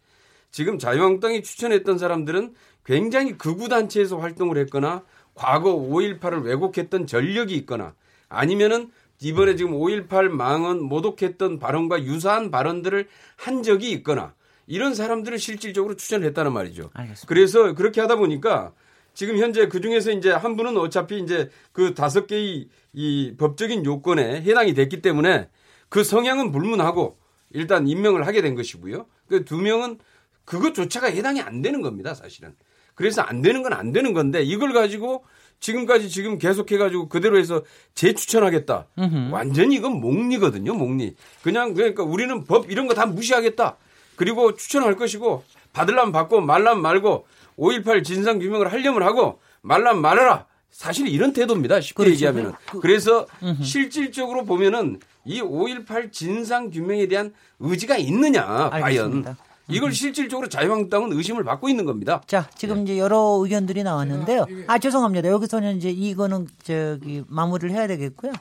지금 자유한국당이 추천했던 사람들은 굉장히 극우 단체에서 활동을 했거나 과거 5.18을 왜곡했던 전력이 있거나 아니면은 이번에 지금 5.18 망언 모독했던 발언과 유사한 발언들을 한 적이 있거나 이런 사람들을 실질적으로 추천을 했다는 말이죠. 알겠습니다. 그래서 그렇게 하다 보니까 지금 현재 그 중에서 이제 한 분은 어차피 이제 그 다섯 개의 이 법적인 요건에 해당이 됐기 때문에 그 성향은 불문하고 일단 임명을 하게 된 것이고요. 그 두 명은 그것조차가 해당이 안 되는 겁니다, 사실은. 그래서 안 되는 건 안 되는 건데 이걸 가지고 지금까지 지금 계속해 가지고 그대로 해서 재추천하겠다. 완전히 이건 몽리거든요, 몽리. 그냥 그러니까 우리는 법 이런 거 다 무시하겠다. 그리고 추천할 것이고 받으려면 받고 말라면 말고 5.18 진상 규명을 하려면 하고 말라면 말아라. 사실 이런 태도입니다. 쉽게 그렇죠. 얘기하면은. 그- 그래서 실질적으로 보면은 이 5.18 진상 규명에 대한 의지가 있느냐, 과연. 알겠습니다. 이걸 실질적으로 자유한국당은 의심을 받고 있는 겁니다. 자, 지금 이제 여러 의견들이 나왔는데요. 아, 죄송합니다. 여기서는 이제 이거는 저기 마무리를 해야 되겠고요.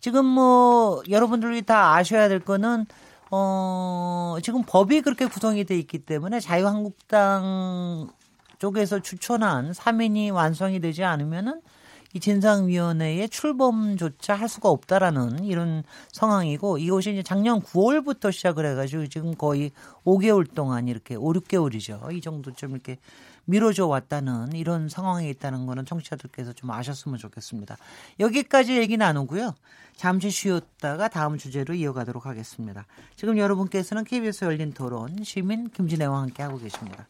지금 뭐 여러분들이 다 아셔야 될 거는 어, 지금 법이 그렇게 구성이 돼 있기 때문에 자유한국당 쪽에서 추천한 3인이 완성이 되지 않으면은 이 진상위원회의 출범조차 할 수가 없다라는 이런 상황이고 이것이 이제 작년 9월부터 시작을 해가지고 지금 거의 5개월 동안 이렇게 5, 6개월이죠. 이 정도쯤 이렇게 미뤄져 왔다는 이런 상황에 있다는 거는 청취자들께서 좀 아셨으면 좋겠습니다. 여기까지 얘기 나누고요. 잠시 쉬었다가 다음 주제로 이어가도록 하겠습니다. 지금 여러분께서는 KBS 열린 토론 시민 김진애와 함께 하고 계십니다.